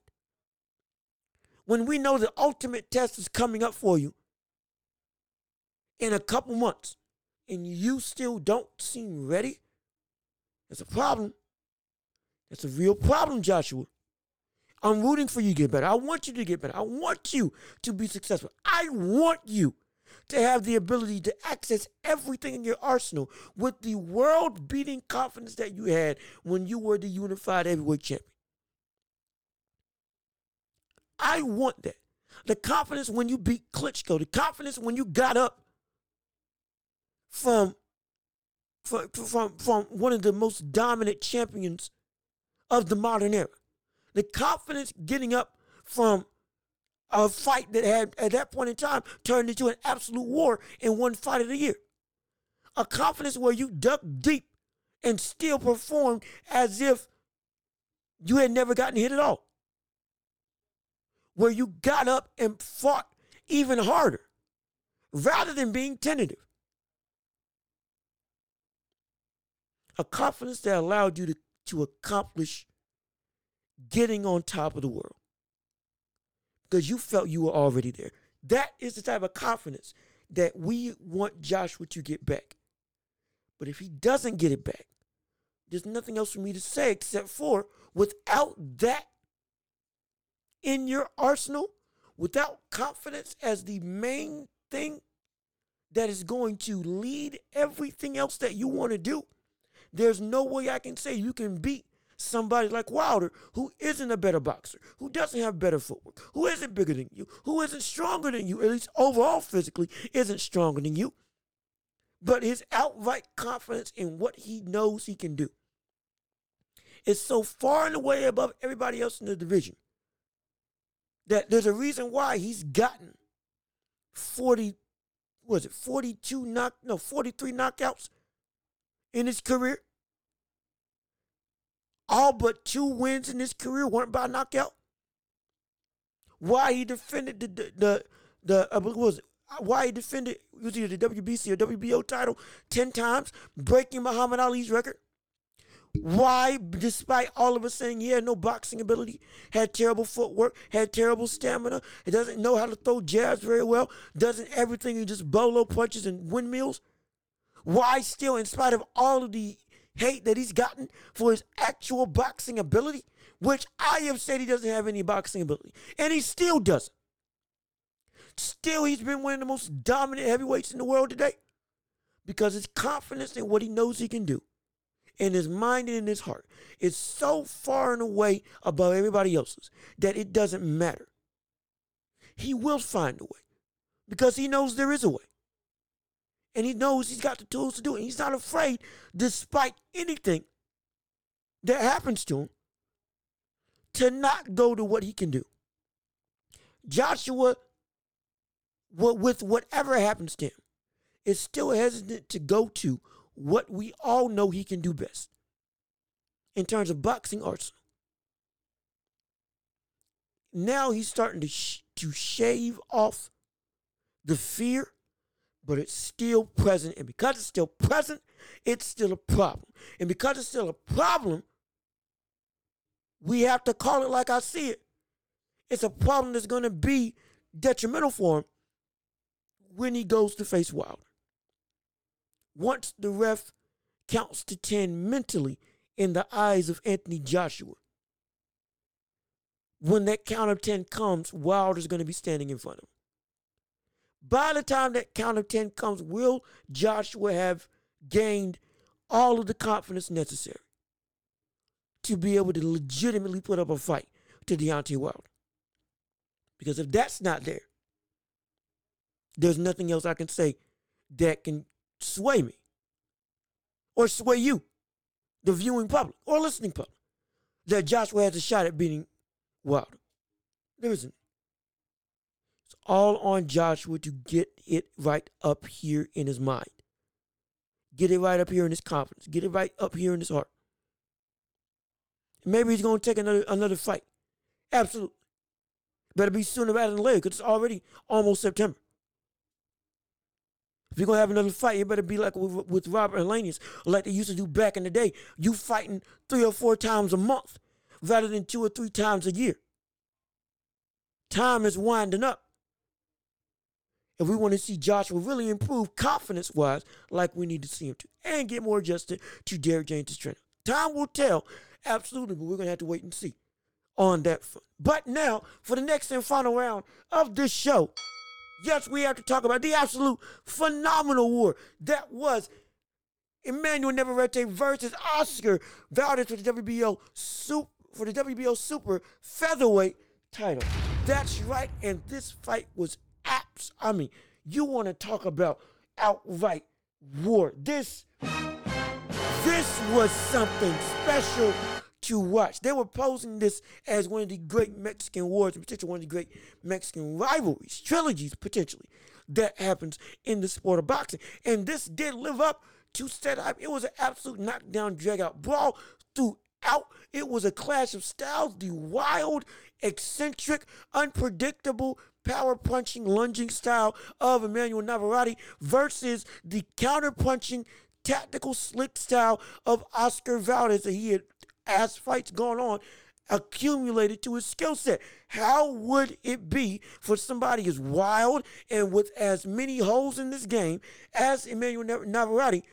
When we know the ultimate test is coming up for you in a couple months, and you still don't seem ready that's a problem. That's a real problem, Joshua. I'm rooting for you to get better. I want you to get better. I want you to be successful. I want you to have the ability to access everything in your arsenal with the world beating confidence that you had when you were the unified heavyweight champion. I want that. The confidence when you beat Klitschko, the confidence when you got up from from, from, from one of the most dominant champions of the modern era. The confidence getting up from a fight that had, at that point in time, turned into an absolute war in one fight of the year. A confidence where you dug deep and still performed as if you had never gotten hit at all. Where you got up and fought even harder rather than being tentative. A confidence that allowed you to, to accomplish getting on top of the world because you felt you were already there. That is the type of confidence that we want Joshua to get back. But if he doesn't get it back, there's nothing else for me to say except for without that in your arsenal, without confidence as the main thing that is going to lead everything else that you want to do, there's no way I can say you can beat somebody like Wilder who isn't a better boxer, who doesn't have better footwork, who isn't bigger than you, who isn't stronger than you, at least overall physically isn't stronger than you. But his outright confidence in what he knows he can do is so far and away above everybody else in the division that there's a reason why he's gotten 40 was it 42 knock no 43 knockouts in his career. All but two wins in his career weren't by knockout. Why he defended the the the, the what was it? Why he defended was either the WBC or WBO title ten times, breaking Muhammad Ali's record. Why, despite all of us saying he had no boxing ability, had terrible footwork, had terrible stamina, he doesn't know how to throw jabs very well, doesn't everything he just bolo punches and windmills. Why still, in spite of all of the hate that he's gotten for his actual boxing ability, which I have said he doesn't have any boxing ability, and he still doesn't. Still, he's been one of the most dominant heavyweights in the world today because his confidence in what he knows he can do, in his mind and in his heart, is so far and away above everybody else's that it doesn't matter. He will find a way because he knows there is a way and he knows he's got the tools to do it. He's not afraid, despite anything that happens to him, to not go to what he can do. Joshua, with whatever happens to him, is still hesitant to go to what we all know he can do best in terms of boxing arsenal. Now he's starting to sh- to shave off the fear but it's still present. And because it's still present, it's still a problem. And because it's still a problem, we have to call it like I see it. It's a problem that's going to be detrimental for him when he goes to face Wilder. Once the ref counts to 10 mentally in the eyes of Anthony Joshua, when that count of 10 comes, Wilder's going to be standing in front of him. By the time that count of 10 comes, will Joshua have gained all of the confidence necessary to be able to legitimately put up a fight to Deontay Wilder. Because if that's not there, there's nothing else I can say that can sway me or sway you, the viewing public or listening public, that Joshua has a shot at beating Wilder. There isn't. All on Joshua to get it right up here in his mind. Get it right up here in his confidence. Get it right up here in his heart. Maybe he's going to take another another fight. Absolutely. Better be sooner rather than later because it's already almost September. If you're going to have another fight, it better be like with, with Robert Helenius, like they used to do back in the day. You fighting three or four times a month rather than two or three times a year. Time is winding up. If we want to see Joshua really improve confidence wise, like we need to see him to, and get more adjusted to Derrick James' trainer. Time will tell, absolutely, but we're going to have to wait and see on that front. But now, for the next and final round of this show, yes, we have to talk about the absolute phenomenal war that was Emanuel Navarrete versus Oscar Valdez for the WBO super, for the WBO Super Featherweight title. That's right, and this fight was I mean, you want to talk about outright war. This this was something special to watch. They were posing this as one of the great Mexican wars, potentially one of the great Mexican rivalries, trilogies potentially, that happens in the sport of boxing. And this did live up to set up. It was an absolute knockdown, drag out brawl throughout. It was a clash of styles, the wild, eccentric, unpredictable, power punching, lunging style of Emanuel Navarrete versus the counter punching, tactical, slick style of Oscar Valdez that he had as fights gone on accumulated to his skill set. How would it be for somebody as wild and with as many holes in this game as Emanuel Navarrete?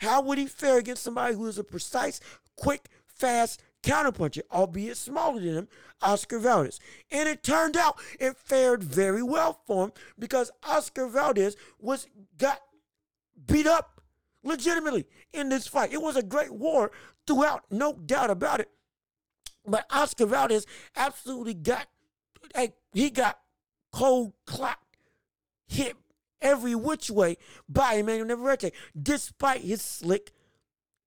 How would he fare against somebody who is a precise, quick, fast counterpuncher, albeit smaller than him, Oscar Valdez? And it turned out it fared very well for him because Oscar Valdez was got beat up legitimately in this fight. It was a great war throughout, no doubt about it. But Oscar Valdez absolutely got, like, he got cold clocked, hit every which way by Emanuel Navarrete, despite his slick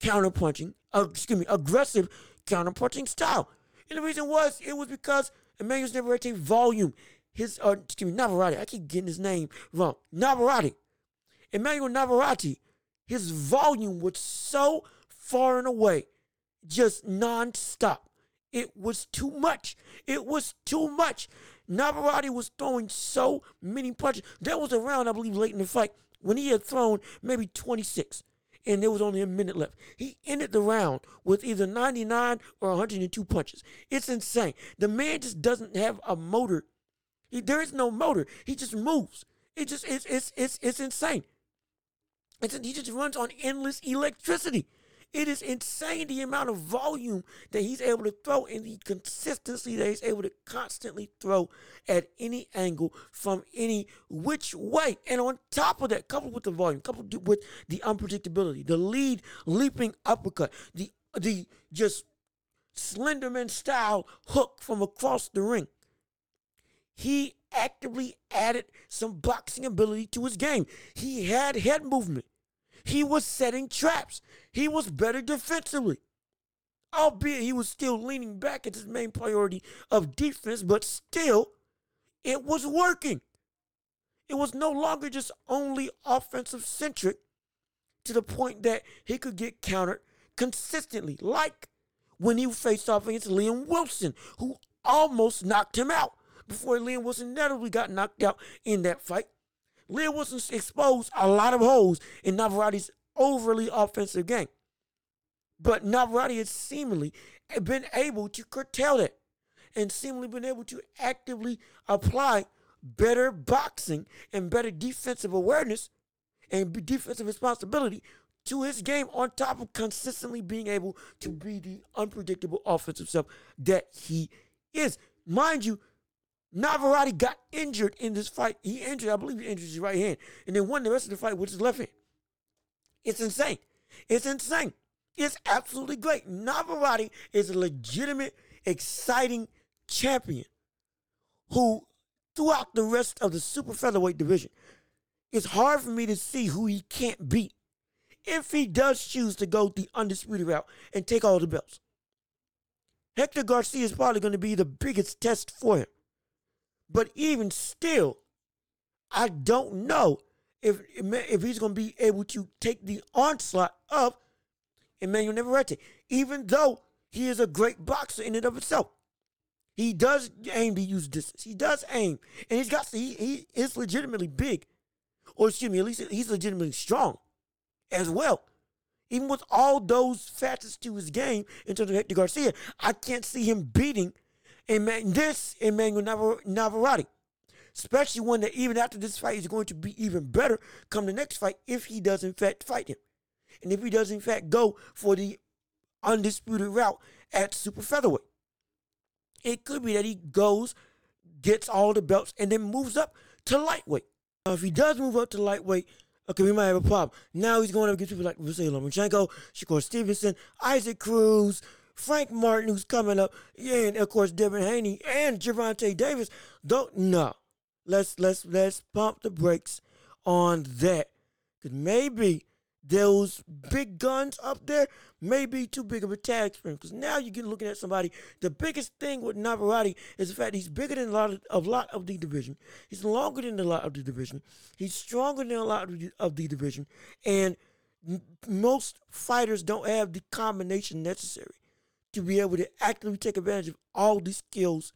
counterpunching, uh, excuse me, aggressive counterpunching style. And the reason was, it was because Emanuel Navarrete volume, his, uh, excuse me, Navarrete, I keep getting his name wrong, Navarrete. Emanuel Navarrete, his volume was so far and away, just nonstop. It was too much. It was too much. Navarrete was throwing so many punches. There was a round, I believe, late in the fight when he had thrown maybe 26 and there was only a minute left. He ended the round with either 99 or 102 punches. It's insane. The man just doesn't have a motor. He, there is no motor. He just moves. It just it's it's it's it's insane. It's, he just runs on endless electricity. It is insane the amount of volume that he's able to throw and the consistency that he's able to constantly throw at any angle from any which way. And on top of that, coupled with the volume, coupled with the unpredictability, the lead leaping uppercut, the the just Slenderman style hook from across the ring. He actively added some boxing ability to his game. He had head movement. He was setting traps. He was better defensively. Albeit he was still leaning back at his main priority of defense, but still, it was working. It was no longer just only offensive centric to the point that he could get countered consistently, like when he faced off against Liam Wilson, who almost knocked him out before Liam Wilson inevitably got knocked out in that fight. Liam Wilson exposed a lot of holes in Navarrete's overly offensive game. But Navarrete has seemingly been able to curtail that and seemingly been able to actively apply better boxing and better defensive awareness and defensive responsibility to his game on top of consistently being able to be the unpredictable offensive self that he is. Mind you, Navarrete got injured in this fight. He injured, I believe he injured his right hand, and then won the rest of the fight with his left hand. It's insane. It's insane. It's absolutely great. Navarrete is a legitimate, exciting champion who, throughout the rest of the super featherweight division, it's hard for me to see who he can't beat if he does choose to go the undisputed route and take all the belts. Hector Garcia is probably going to be the biggest test for him. But even still, I don't know if if he's going to be able to take the onslaught of Emanuel Navarrete, even though he is a great boxer in and of itself. He does aim to use distance. He does aim, and he's got he he is legitimately big, or excuse me, at least he's legitimately strong, as well. Even with all those facets to his game in terms of Hector Garcia, I can't see him beating Emanuel, this Emanuel Navar- Navarrete. Especially when that even after this fight is going to be even better come the next fight if he does in fact fight him. And if he does in fact go for the undisputed route at super featherweight. It could be that he goes, gets all the belts, and then moves up to lightweight. Now, if he does move up to lightweight, okay, we might have a problem. Now he's going up against people like Vasily Lomachenko, Shakur Stevenson, Isaac Cruz, Frank Martin, who's coming up, yeah, and of course Devin Haney and Gervonta Davis. Don't no. Let's let's let's pump the brakes on that. Cause maybe those big guns up there may be too big of a tag for him. Because now you're looking at somebody. The biggest thing with Navarrete is the fact he's bigger than a lot of, a lot of the division. He's longer than a lot of the division. He's stronger than a lot of the, of the division. And most fighters don't have the combination necessary to be able to actively take advantage of all the skills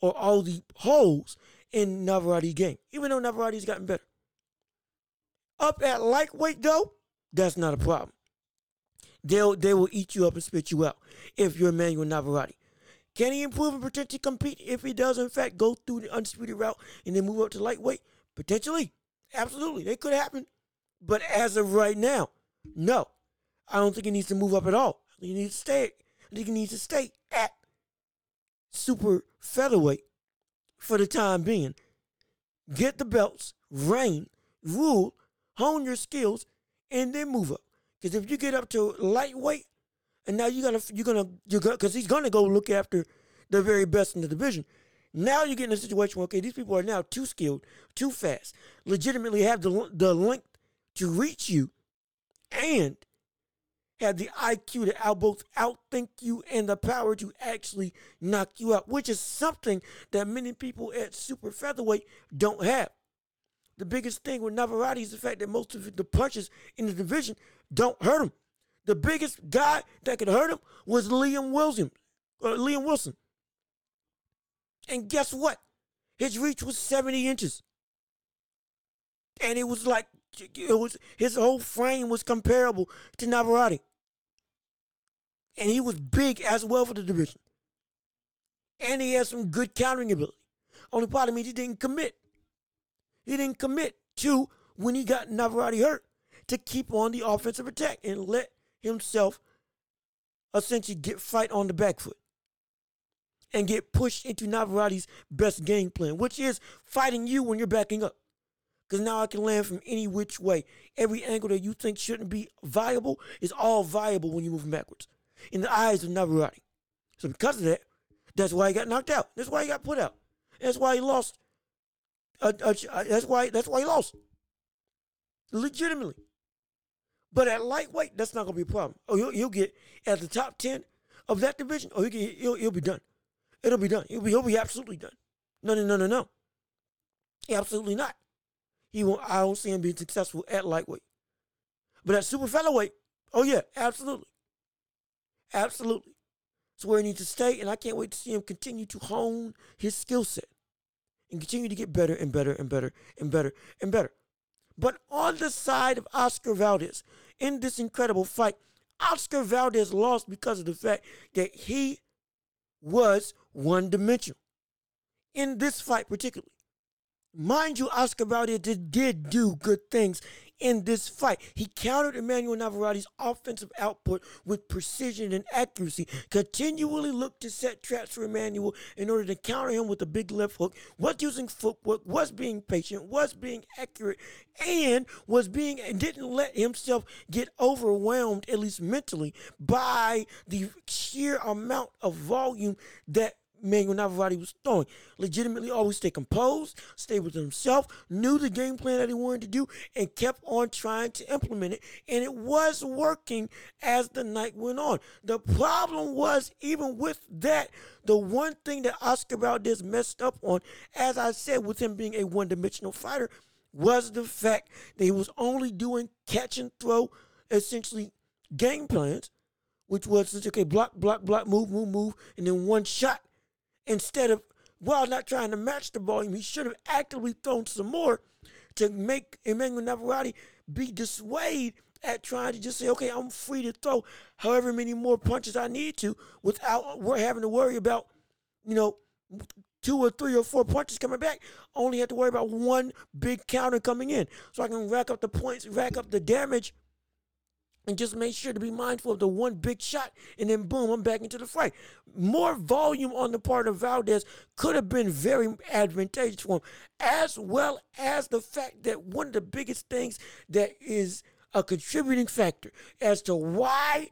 or all the holes in Navarrete's game. Even though Navarrete's gotten better. Up at lightweight though, that's not a problem. They'll they will eat you up and spit you out if you're Emanuel Navarrete. Can he improve and potentially compete if he does in fact go through the undisputed route and then move up to lightweight? Potentially. Absolutely. They could happen. But as of right now, no. I don't think he needs to move up at all. He needs to stay. He needs to stay at super featherweight for the time being. Get the belts, reign, rule, hone your skills, and then move up. Because if you get up to lightweight, and now you're gonna you're gonna you're gonna because he's gonna go look after the very best in the division. Now you get in a situation where okay, these people are now too skilled, too fast, legitimately have the the length to reach you, and have the IQ to out both outthink you and the power to actually knock you out, which is something that many people at super featherweight don't have. The biggest thing with Navarrete is the fact that most of the punches in the division don't hurt him. The biggest guy that could hurt him was Liam Wilson, or uh, Liam Wilson. And guess what? His reach was 70 inches. And it was like it was his whole frame was comparable to Navarrete. And he was big as well for the division. And he had some good countering ability. Only part of me he didn't commit. He didn't commit to when he got Navarrete hurt to keep on the offensive attack and let himself essentially get fight on the back foot and get pushed into Navarrete's best game plan, which is fighting you when you're backing up. Because now I can land from any which way. Every angle that you think shouldn't be viable is all viable when you're moving backwards in the eyes of Navarrete. So because of that, that's why he got knocked out. That's why he got put out. That's why he lost uh, uh, that's why. That's why he lost. Legitimately. But at lightweight, that's not gonna be a problem. Oh, he'll, he'll get at the top ten of that division. Oh, he'll, he'll, he'll be done. It'll be done. He'll be, he'll be absolutely done. No, no, no, no, no. Absolutely not. He won't. I don't see him being successful at lightweight. But at super featherweight, oh yeah, absolutely, absolutely. It's where he needs to stay, and I can't wait to see him continue to hone his skill set and continue to get better and better and better and better and better. But on the side of Oscar Valdez, in this incredible fight, Oscar Valdez lost because of the fact that he was one dimensional. In this fight, particularly. Mind you, Oscar Valdez did, did do good things in this fight. He countered Emanuel Navarrete's offensive output with precision and accuracy, continually looked to set traps for Emanuel in order to counter him with a big left hook, was using footwork, was being patient, was being accurate, and was being and didn't let himself get overwhelmed, at least mentally, by the sheer amount of volume that Manuel Navarrete was throwing. Legitimately always stay composed, stay with himself, knew the game plan that he wanted to do, and kept on trying to implement it. And it was working as the night went on. The problem was, even with that, the one thing that Oscar Valdez messed up on, as I said, with him being a one dimensional fighter, was the fact that he was only doing catch and throw, essentially game plans, which was okay, block, block, block, move, move, move, and then one shot instead of, while not trying to match the volume, he should have actively thrown some more to make Emanuel Navarrete be dissuaded at trying to just say, okay, I'm free to throw however many more punches I need to without we're having to worry about, you know, two or three or four punches coming back. Only have to worry about one big counter coming in. So I can rack up the points, rack up the damage and just make sure to be mindful of the one big shot, and then boom, I'm back into the fight. More volume on the part of Valdez could have been very advantageous for him, as well as the fact that one of the biggest things that is a contributing factor as to why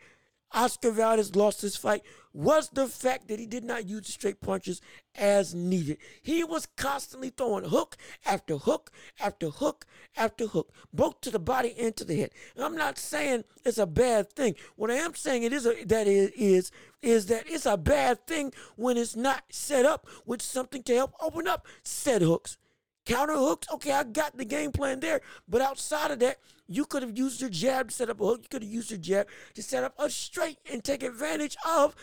Oscar Valdez lost his fight was the fact that he did not use straight punches as needed. He was constantly throwing hook after hook after hook after hook, both to the body and to the head. And I'm not saying it's a bad thing. What I am saying it is a, that is, is is that it's a bad thing when it's not set up with something to help open up said hooks. Counter hooks, okay, I got the game plan there. But outside of that, you could have used your jab to set up a hook. You could have used your jab to set up a straight and take advantage of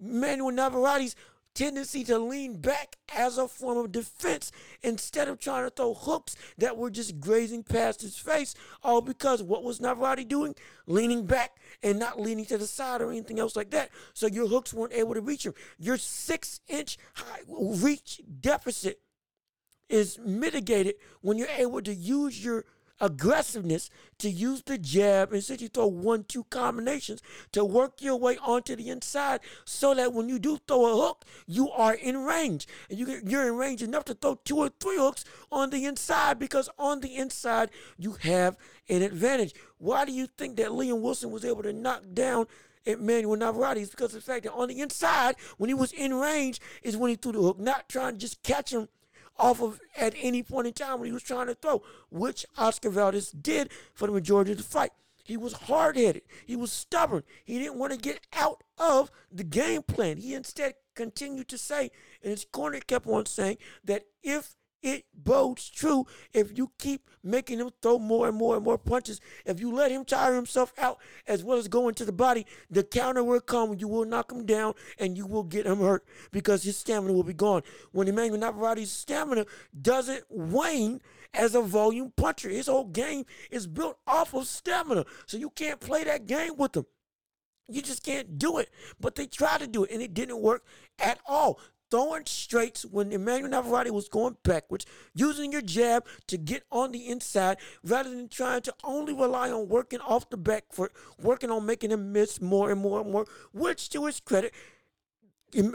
Manuel Navarrete's tendency to lean back as a form of defense instead of trying to throw hooks that were just grazing past his face. All because what was Navarrete doing? Leaning back and not leaning to the side or anything else like that. So your hooks weren't able to reach him. Your six inch reach deficit is mitigated when you're able to use your aggressiveness to use the jab. And you throw one two combinations to work your way onto the inside so that when you do throw a hook you are in range. And you you're in range enough to throw two or three hooks on the inside because on the inside you have an advantage. Why do you think that liam wilson was able to knock down Emanuel Navarrete? Is because of the fact that on the inside, when he was in range, is when he threw the hook, not trying to just catch him off of at any point in time when he was trying to throw, which Oscar Valdez did for the majority of the fight. He was hard headed. He was stubborn. He didn't want to get out of the game plan. He instead continued to say, and his corner kept on saying, that if it bodes true if you keep making him throw more and more and more punches. If you let him tire himself out as well as going to the body, the counter will come. You will knock him down and you will get him hurt because his stamina will be gone. When Emanuel Navarrete's stamina doesn't wane as a volume puncher, his whole game is built off of stamina. So you can't play that game with him. You just can't do it. But they tried to do it and it didn't work at all throwing straights when Emanuel Navarrete was going backwards, using your jab to get on the inside rather than trying to only rely on working off the back foot, working on making him miss more and more and more, which to his credit,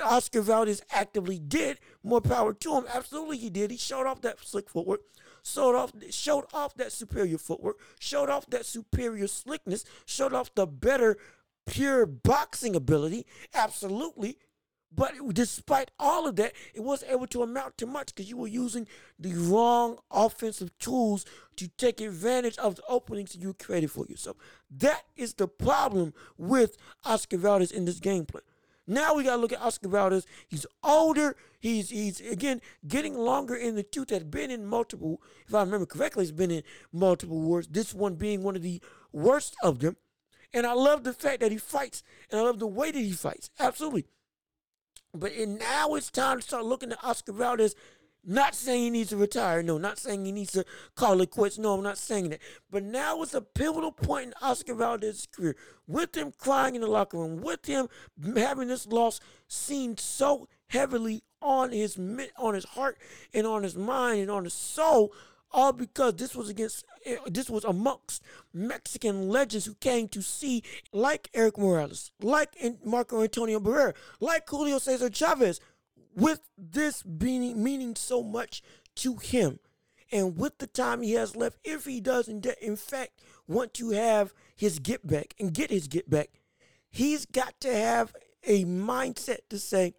Oscar Valdez actively did. More power to him. Absolutely, he did. He showed off that slick footwork, showed off, showed off that superior footwork, showed off that superior slickness, showed off the better pure boxing ability. Absolutely. But despite all of that, it wasn't able to amount to much because you were using the wrong offensive tools to take advantage of the openings you created for yourself. That is the problem with Oscar Valdez in this game plan. Now we gotta look at Oscar Valdez. He's older. He's he's again getting longer in the tooth. Has been in multiple, if I remember correctly, he's been in multiple wars. This one being one of the worst of them. And I love the fact that he fights, and I love the way that he fights. Absolutely. But now it's time to start looking at Oscar Valdez. Not saying he needs to retire. No, not saying he needs to call it quits. No, I'm not saying that. But now it's a pivotal point in Oscar Valdez's career. With him crying in the locker room, with him having this loss seen so heavily on his on his heart and on his mind and on his soul all because this was against eh, this was amongst Mexican legends who came to see, like Erik Morales, like Marco Antonio Barrera, like Julio Cesar Chavez, with this being meaning so much to him. And with the time he has left, if he does in, fact want to have his get back and get his get back, he's got to have a mindset to say,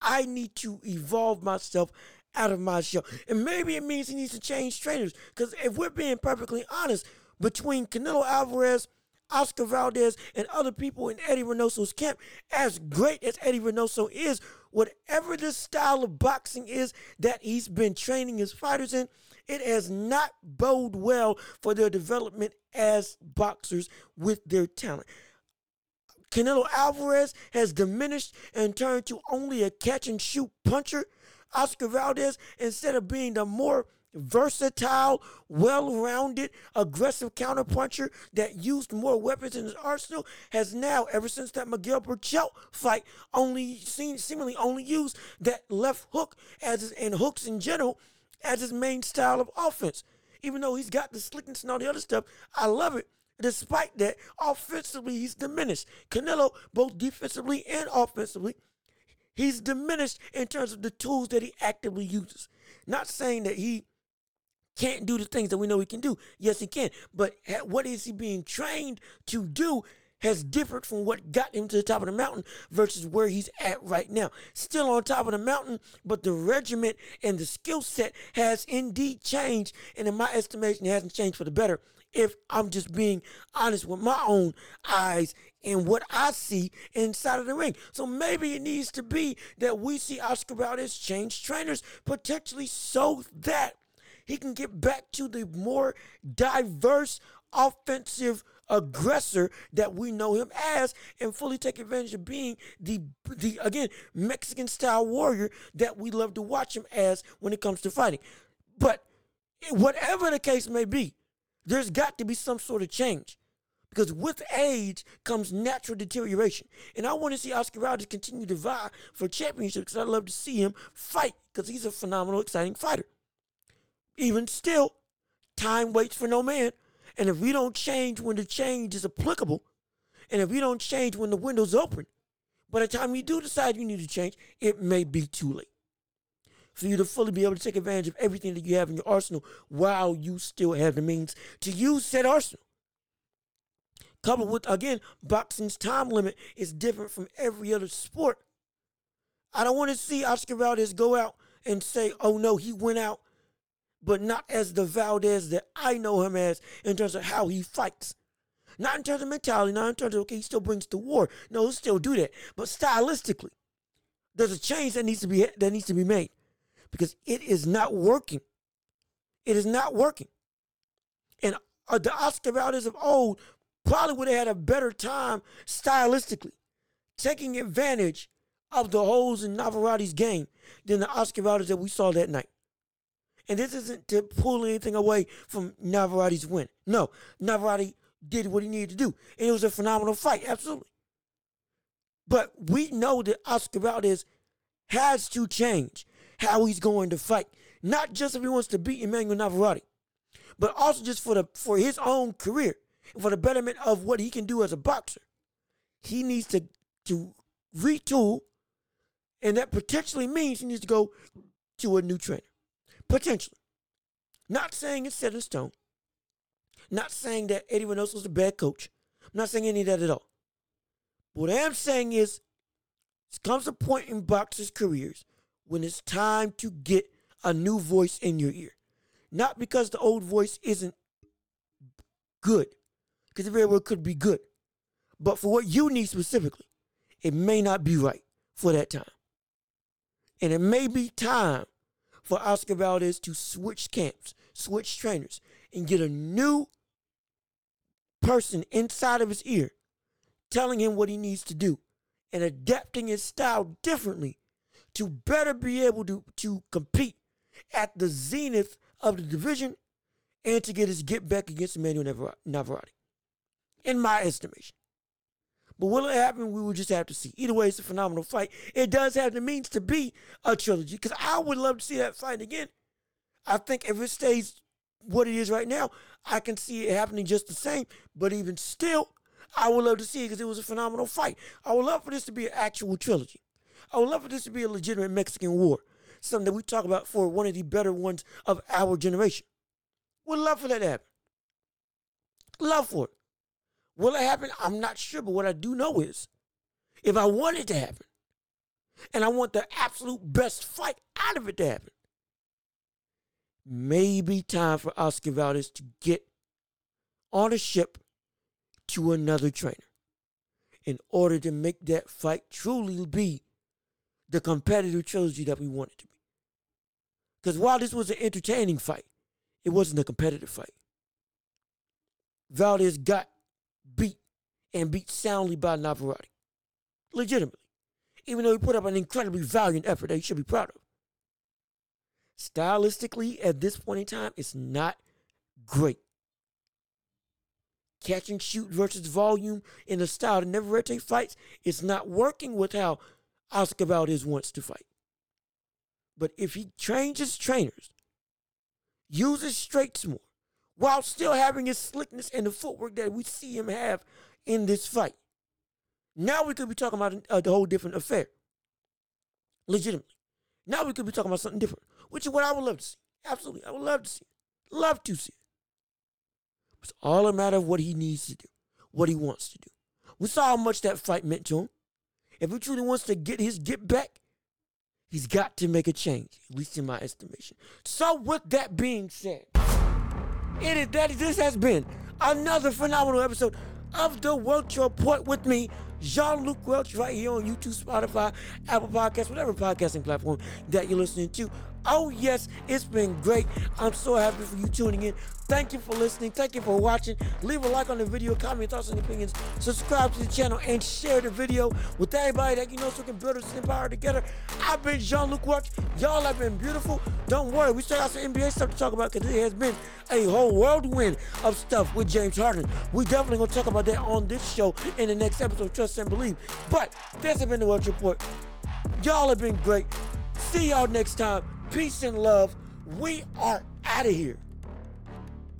I need to evolve myself out of my show. And maybe it means he needs to change trainers. Because if we're being perfectly honest, between Canelo Alvarez, Oscar Valdez, and other people in Eddie Reynoso's camp, as great as Eddie Reynoso is, whatever the style of boxing is that he's been training his fighters in, it has not bode well for their development as boxers with their talent. Canelo Alvarez has diminished and turned to only a catch and shoot puncher. Oscar Valdez, instead of being the more versatile, well-rounded, aggressive counterpuncher that used more weapons in his arsenal, has now, ever since that Miguel Berchelt fight, only seen seemingly only used that left hook as his, and hooks in general as his main style of offense. Even though he's got the slickness and all the other stuff, I love it. Despite that, offensively, he's diminished. Canelo, both defensively and offensively, he's diminished in terms of the tools that he actively uses. Not saying that he can't do the things that we know he can do. Yes, he can. But what is he being trained to do has differed from what got him to the top of the mountain versus where he's at right now. Still on top of the mountain, but the regiment and the skill set has indeed changed. And in my estimation, it hasn't changed for the better if I'm just being honest with my own eyes and what I see inside of the ring. So maybe it needs to be that we see Oscar Valdez change trainers potentially so that he can get back to the more diverse offensive aggressor that we know him as and fully take advantage of being the the again Mexican style warrior that we love to watch him as when it comes to fighting. But whatever the case may be, there's got to be some sort of change. Because with age comes natural deterioration. And I want to see Oscar Valdez continue to vie for championship because I love to see him fight because he's a phenomenal, exciting fighter. Even still, time waits for no man. And if we don't change when the change is applicable, and if we don't change when the window's open, by the time you do decide you need to change, it may be too late for you to fully be able to take advantage of everything that you have in your arsenal while you still have the means to use said arsenal. Coupled with, again, boxing's time limit is different from every other sport. I don't want to see Oscar Valdez go out and say, oh no, he went out but not as the Valdez that I know him as in terms of how he fights. Not in terms of mentality, not in terms of, okay, he still brings the war. No, he'll still do that. But stylistically, there's a change that needs to be that needs to be made because it is not working. It is not working. And uh, the Oscar Valdez of old probably would have had a better time stylistically, taking advantage of the holes in Navarrete's game than the Oscar Valdez that we saw that night. And this isn't to pull anything away from Navarrete's win. No, Navarrete did what he needed to do. And it was a phenomenal fight, absolutely. But we know that Oscar Valdez has to change how he's going to fight. Not just if he wants to beat Emanuel Navarrete, but also just for the for his own career, for the betterment of what he can do as a boxer. He needs to to retool, and that potentially means he needs to go to a new trainer. Potentially. Not saying it's set in stone. Not saying that Eddie Reynoso is a bad coach. I'm not saying any of that at all. What I am saying is, there comes a point in boxers' careers when it's time to get a new voice in your ear. Not because the old voice isn't good, because it very well could be good, but for what you need specifically, it may not be right for that time. And it may be time for Oscar Valdez to switch camps, switch trainers, and get a new person inside of his ear telling him what he needs to do and adapting his style differently to better be able to, to compete at the zenith of the division and to get his get back against Emanuel Navarrete, in my estimation. But will it happen? We will just have to see. Either way, it's a phenomenal fight. It does have the means to be a trilogy because I would love to see that fight again. I think if it stays what it is right now, I can see it happening just the same. But even still, I would love to see it because it was a phenomenal fight. I would love for this to be an actual trilogy. I would love for this to be a legitimate Mexican war, something that we talk about for one of the better ones of our generation. Would love for that to happen. Love for it. Will it happen? I'm not sure, but what I do know is if I want it to happen, and I want the absolute best fight out of it to happen, maybe time for Oscar Valdez to get on a ship to another trainer in order to make that fight truly be the competitive trilogy that we want it to be. Because while this was an entertaining fight, it wasn't a competitive fight. Valdez got and beat soundly by Navarrete. Legitimately. Even though he put up an incredibly valiant effort that he should be proud of. Stylistically, at this point in time, it's not great. Catch and shoot versus volume in the style that Navarrete fights, it's not working with how Oscar Valdez wants to fight. But if he his trainers, uses straights more, while still having his slickness and the footwork that we see him have in this fight, now we could be talking about uh, a, a whole different affair. Legitimately. Now we could be talking about something different, which is what I would love to see. Absolutely. I would love to see it. Love to see it. It's all a matter of what he needs to do, what he wants to do. We saw how much that fight meant to him. If he truly wants to get his get back, he's got to make a change, at least in my estimation. So, with that being said, it is that this has been another phenomenal episode of the Welch Report with me, Jean Luc Welch, right here on YouTube, Spotify, Apple Podcasts, whatever podcasting platform that you're listening to. Oh, yes, it's been great. I'm so happy for you tuning in. Thank you for listening. Thank you for watching. Leave a like on the video, comment thoughts and opinions. Subscribe to the channel and share the video with everybody that you know so we can build this empire together. I've been Jean-Luc Welch. Y'all have been beautiful. Don't worry, we still got some NBA stuff to talk about because it has been a whole whirlwind of stuff with James Harden. We definitely to talk about that on this show in the next episode, Trust and Believe. But this has been the Welch Report. Y'all have been great. See y'all next time. Peace and love. We are out of here.